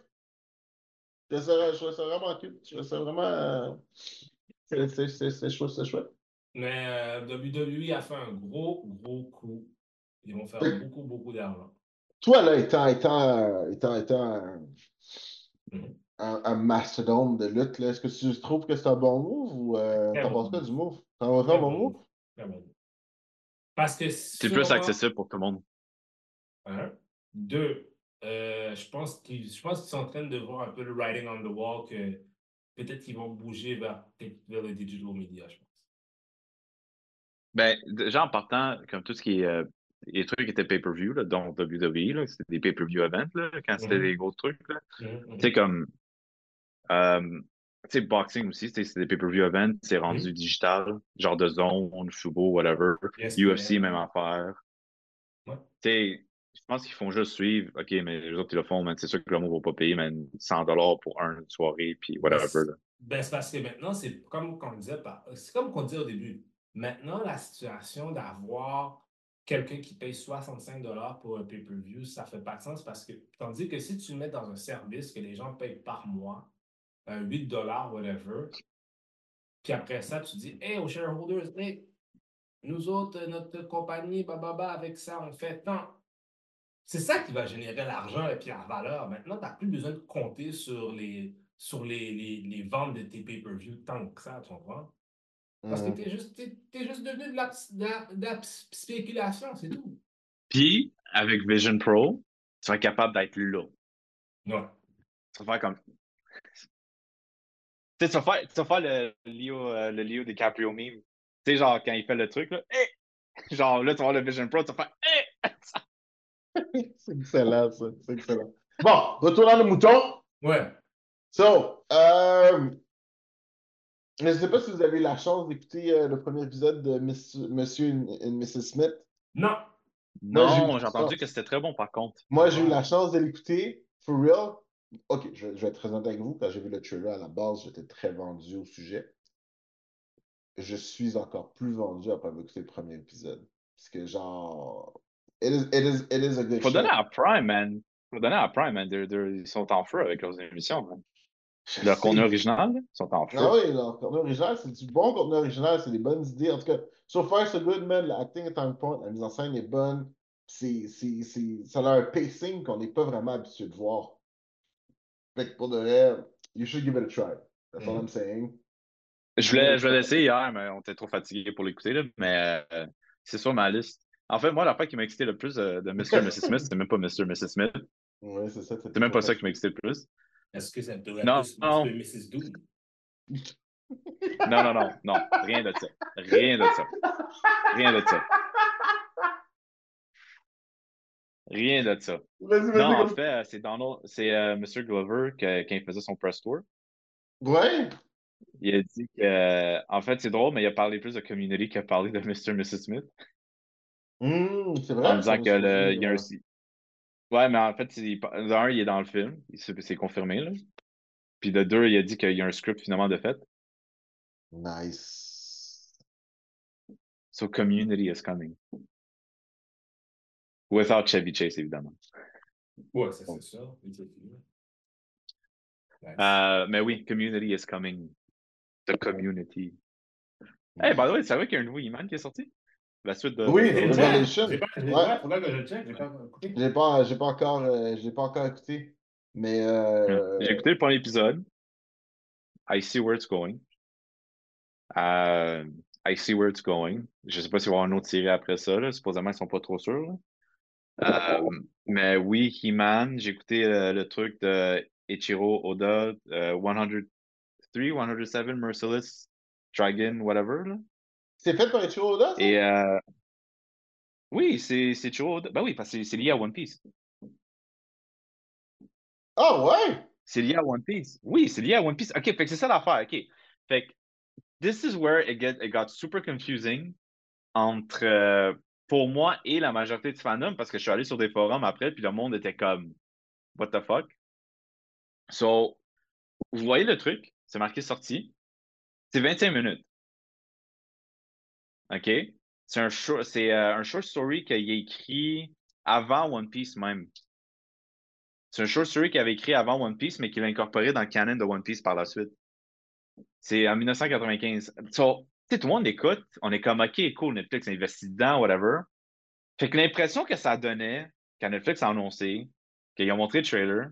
Je trouve ça, je trouve ça vraiment cute. Je trouve ça vraiment. euh, C'est c'est- c'est- c'est chouette, c'est chouette. Mais euh, WWE a fait un gros, gros coup. Ils vont faire beaucoup, beaucoup d'argent. Toi, là, étant, étant, étant, étant un, un, un mastodonte de lutte, là, est-ce que tu trouves que c'est un bon move ou euh, t'en penses quoi move. du move? T'en vas faire un bon move? Parce que C'est plus accessible pour tout le monde. Un. Deux, euh, je pense qu'ils je pense qu'ils sont en train de voir un peu le writing on the wall que peut-être qu'ils vont bouger vers, vers le digital media, je pense. Ben, déjà en partant, comme tout ce qui est. euh, les trucs qui étaient pay-per-view, dont WWE, là, c'était des pay-per-view events, là, quand c'était Mhm. des gros trucs. Là. Mhm, Tu sais, comme. euh, tu sais, boxing aussi, c'est des pay-per-view events, c'est rendu Mhm. digital, genre de zone, Fubo, whatever. Yes, UFC, même affaire. Ouais. Tu sais, je pense qu'ils font juste suivre. OK, mais les autres, ils le font. C'est sûr que le monde va pas payer, man, 100 pour une soirée, puis whatever. là. Ben, c'est parce que maintenant, c'est comme qu'on disait, c'est comme qu'on disait au début. Maintenant, la situation d'avoir quelqu'un qui paye 65 pour un pay-per-view, ça fait pas de sens parce que, tandis que si tu le mets dans un service que les gens payent par mois, un 8 whatever, puis après ça, tu dis, hey, aux shareholders, hey, nous autres, euh, notre compagnie, bababa, avec ça, on fait tant. C'est ça qui va générer l'argent et puis la valeur. Maintenant, tu n'as plus besoin de compter sur les, sur les, les, les ventes de tes pay-per-view tant que ça, tu comprends? Parce que Mhm. tu es juste, t'es- t'es juste devenu de la, de la- de la spéculation, c'est tout. Puis, avec Vision Pro, tu vas être capable d'être là. Ouais. Tu vas faire comme. Tu vas faire, tu vas faire le Leo, euh, le Leo DiCaprio meme. Tu sais, genre, quand il fait le truc, là, Hey! genre, là, tu vas voir le Vision Pro, tu vas faire, Hey! C'est excellent, ça. C'est excellent. Bon, retournons le mouton. Ouais. So, euh, je ne sais pas si vous avez eu la chance d'écouter euh, le premier épisode de Miss- Monsieur et Mrs. Smith. Non. Non, j'ai entendu que c'était très bon, par contre. Moi, j'ai eu la chance de l'écouter, for real. Ok, je, vais- je vais être très honnête avec vous. Quand j'ai vu le trailer à la base, j'étais très vendu au sujet. Je suis encore plus vendu après avoir écouté le premier épisode. Parce que, genre, it is, it is, it is a good Faut show. donner à Prime, man. Faut donner à Prime, man. They're- they're- ils sont en feu avec leurs émissions, man. Leur contenu original, ils sont en feu. Ah oui, leur contenu original, c'est du bon contenu original, c'est des bonnes idées. En tout cas, so far, so good, man. L'acting est on point, la mise en scène est bonne. C'est, c'est, c'est, ça a un pacing qu'on n'est pas vraiment habitué de voir. Fait que pour de vrai, you should give it a try. That's all Mhm. I'm saying. Je voulais, je voulais l'essayer hier, mais on était trop fatigués pour l'écouter, là. Mais euh, c'est sur ma liste. En fait, moi, la part qui m'a excité le plus euh, de Mr. et Mrs. Smith, c'était même pas Mr. et Mrs. Smith. Ouais, c'est ça. C'est même pas ça qui m'a excité le plus. Est-ce que ça devrait Non, plus non. Mr. Mrs. Doom? Non, non, non, non. Rien de ça. Rien de ça. Rien de ça. Rien de ça. Vas-y, vas-y. Non, en fait, c'est Donald, c'est euh, Mr. Glover que- quand il faisait son press tour. Ouais. Il a dit que, en fait, c'est drôle, mais il a parlé plus de community qu'il a parlé de Mr. et Mrs. Smith. Hum, c'est vrai. En disant ça que me le, souvient, il y a un, ouais. mais en fait, il- de un, il est dans le film. C'est confirmé, là. Puis de deux, il a dit qu'il y a un script finalement de fait. Nice. So Community is coming. Without Chevy Chase, évidemment. Ouais, ça, c'est ça. Nice. Euh, mais oui, Community is coming. The Community. Hey, by the way, c'est vrai qu'il y a un nouveau Iman qui est sorti? La suite de. Oui. Revelation. J'ai pas- pas pas, encore, euh, j'ai pas encore écouté. Mais euh, J'ai écouté le premier épisode. I see where it's going. Euh, I see where it's going. Je sais pas s'il va y avoir une autre série après ça. Là. Supposément, ils sont pas trop sûrs. là. Euh, mais oui, He-Man, j'ai écouté euh, le truc de Ichiro Oda, euh, 103, 107 Merciless Dragon, whatever. là. C'est fait par Ichiro Oda, ça? Et euh, oui, c'est Ichiro Oda. Ben oui, parce que c'est- lié à One Piece. Ah ouais? C'est lié à One Piece. Oui, c'est lié à One Piece. OK, fait que c'est ça l'affaire. OK. Fait que this is where it, get, it got super confusing entre euh, pour moi et la majorité du fandom parce que je suis allé sur des forums après puis le monde était comme What the fuck? So, vous voyez le truc, c'est marqué sorti. C'est 25 minutes. OK? C'est un, short- euh, un short story qu'il a écrit avant One Piece même. C'est un short story qu'il avait écrit avant One Piece, mais qu'il a incorporé dans le canon de One Piece par la suite. C'est en 1995. So, tu sais, tout le monde écoute, on est comme, OK, cool, Netflix investit dedans, whatever. Fait que l'impression que ça donnait, quand Netflix a annoncé, qu'ils ont montré le trailer,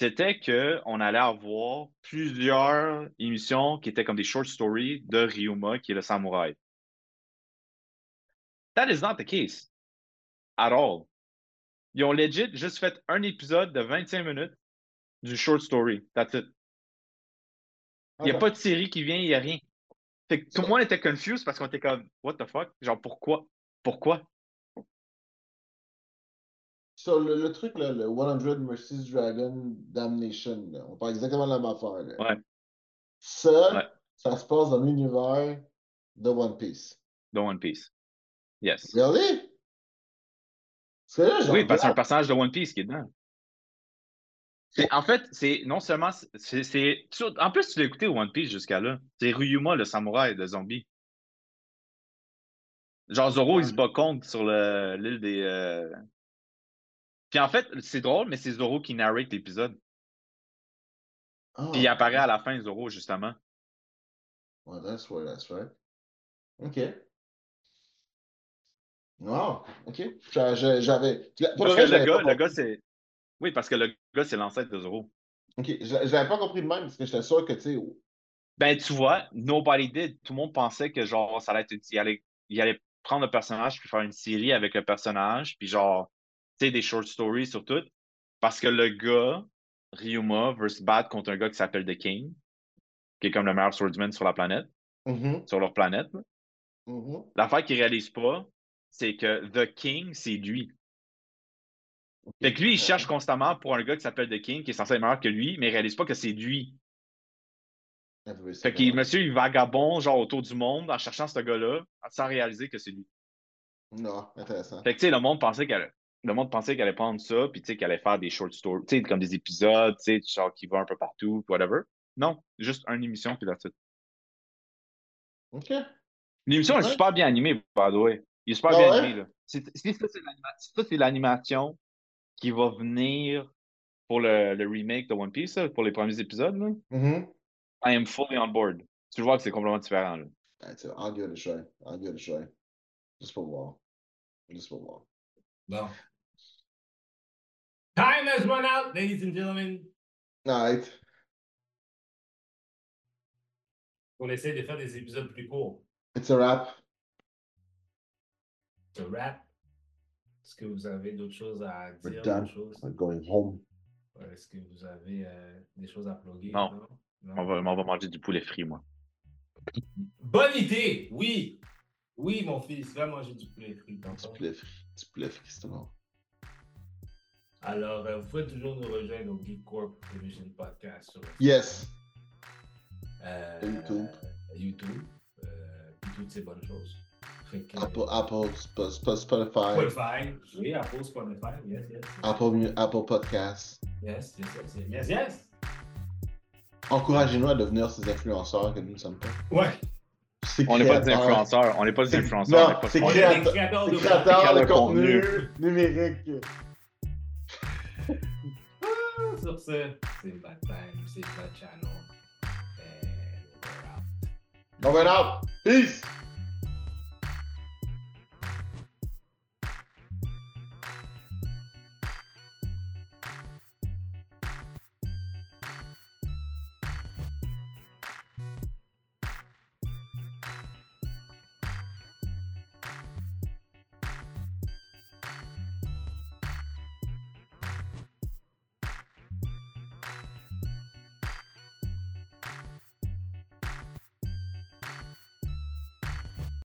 c'était qu'on allait avoir plusieurs émissions qui étaient comme des short stories de Ryuma, qui est le samouraï. That is not the case. At all. Ils ont legit juste fait un épisode de 25 minutes du short story. That's it. Il n'y a Ok. pas de série qui vient, il n'y a rien. Fait que tout le monde était confused parce qu'on était comme, what the fuck? Genre, pourquoi? Pourquoi? Sur le, le truc, là, le 100 Mercies Dragon Damnation, là, on parle exactement de la même affaire. là. Ouais. Ça, Ouais. ça se passe dans l'univers de One Piece. De One Piece. Yes. Regardez! Parce que là, je Oui, parce que c'est un personnage de One Piece qui est dedans. C'est- En fait, c'est non seulement. c'est c'est- tu- En plus, tu l'as écouté One Piece jusqu'à là. C'est Ryuma, le samouraï de zombie. Genre Zoro, il se bat contre sur le- l'île des. euh, Puis en fait, c'est drôle, mais c'est Zoro qui narrate l'épisode. Ah, Puis il apparaît à la fin, Zoro, justement. Ouais, that's right, that's right. OK. Wow, OK. J'a- j'a- J'avais. Parce que le gars, le gars, c'est. Oui, parce que le gars, c'est l'ancêtre de Zoro. OK, j'a- j'avais pas compris de même parce que j'étais sûr que, tu sais, Ben, tu vois, nobody did. Tout le monde pensait que, genre, ça allait être. Il allait, il allait prendre le personnage puis faire une série avec le personnage, puis genre, tu sais, des short stories sur tout. Parce que le gars, Ryuma, veut se battre contre un gars qui s'appelle The King, qui est comme le meilleur swordsman sur la planète, mhm, sur leur planète. mhm. L'affaire qu'il réalise pas, c'est que The King, c'est lui. Fait que lui, il cherche constamment pour un gars qui s'appelle The King, qui est censé être meilleur que lui, mais il réalise pas que c'est lui. Everybody Fait que monsieur, il vagabond, genre, autour du monde, en cherchant ce gars-là, sans réaliser que c'est lui. Non, intéressant. Fait que, tu sais, le monde pensait qu'elle le monde pensait qu'elle allait prendre ça, puis tu sais, qu'elle allait faire des short stories, tu sais, comme des épisodes, tu sais, genre qui va un peu partout, whatever. Non, juste une émission, puis that's it. OK. L'émission est super bien animée, by the way. Il est super Ah bien ouais? animé, là. C'est- c'est- ça, c'est l'animation qui va venir pour le, le remake de One Piece, là, pour les premiers épisodes, là. Mhm. I am fully on board. Tu vois que c'est complètement différent, là. Give it a try. I'll give it a try. Juste pour voir. Juste pour voir. Bon. Time has run out, ladies and gentlemen. Alright. On essaie de faire des épisodes plus courts. It's a wrap. Ce rap? Est-ce que vous avez d'autres choses à We're dire? done. d'autres choses? Going home. Est-ce que vous avez euh, des choses à plugger? Non. Non? On va, on va manger du poulet frit, moi. Bonne idée! Oui! Oui, mon fils, va manger du poulet frit. Du poulet frit. Du poulet frit, c'est bon. Alors, euh, vous pouvez toujours nous rejoindre au Geek Corp Television Podcast sur Yes. euh, YouTube. YouTube, euh, toutes ces bonnes choses. Apple, Apple, Sp- Sp- Spotify, Spotify. Oui, Apple, Spotify. Yes, yes. Apple, Apple Podcasts. Yes, yes, yes. Yes, yes. Encouragez-nous à devenir ces influenceurs que nous ne sommes pas. Ouais. Ces On n'est pas des influenceurs. On n'est pas des influenceurs. Non, on est pas c'est est créateur- créateurs de créateurs de contenu contenu. numérique. Ah, Sur ce, c'est Bad Time, c'est Bad Channel. And we're out. Va out. Peace!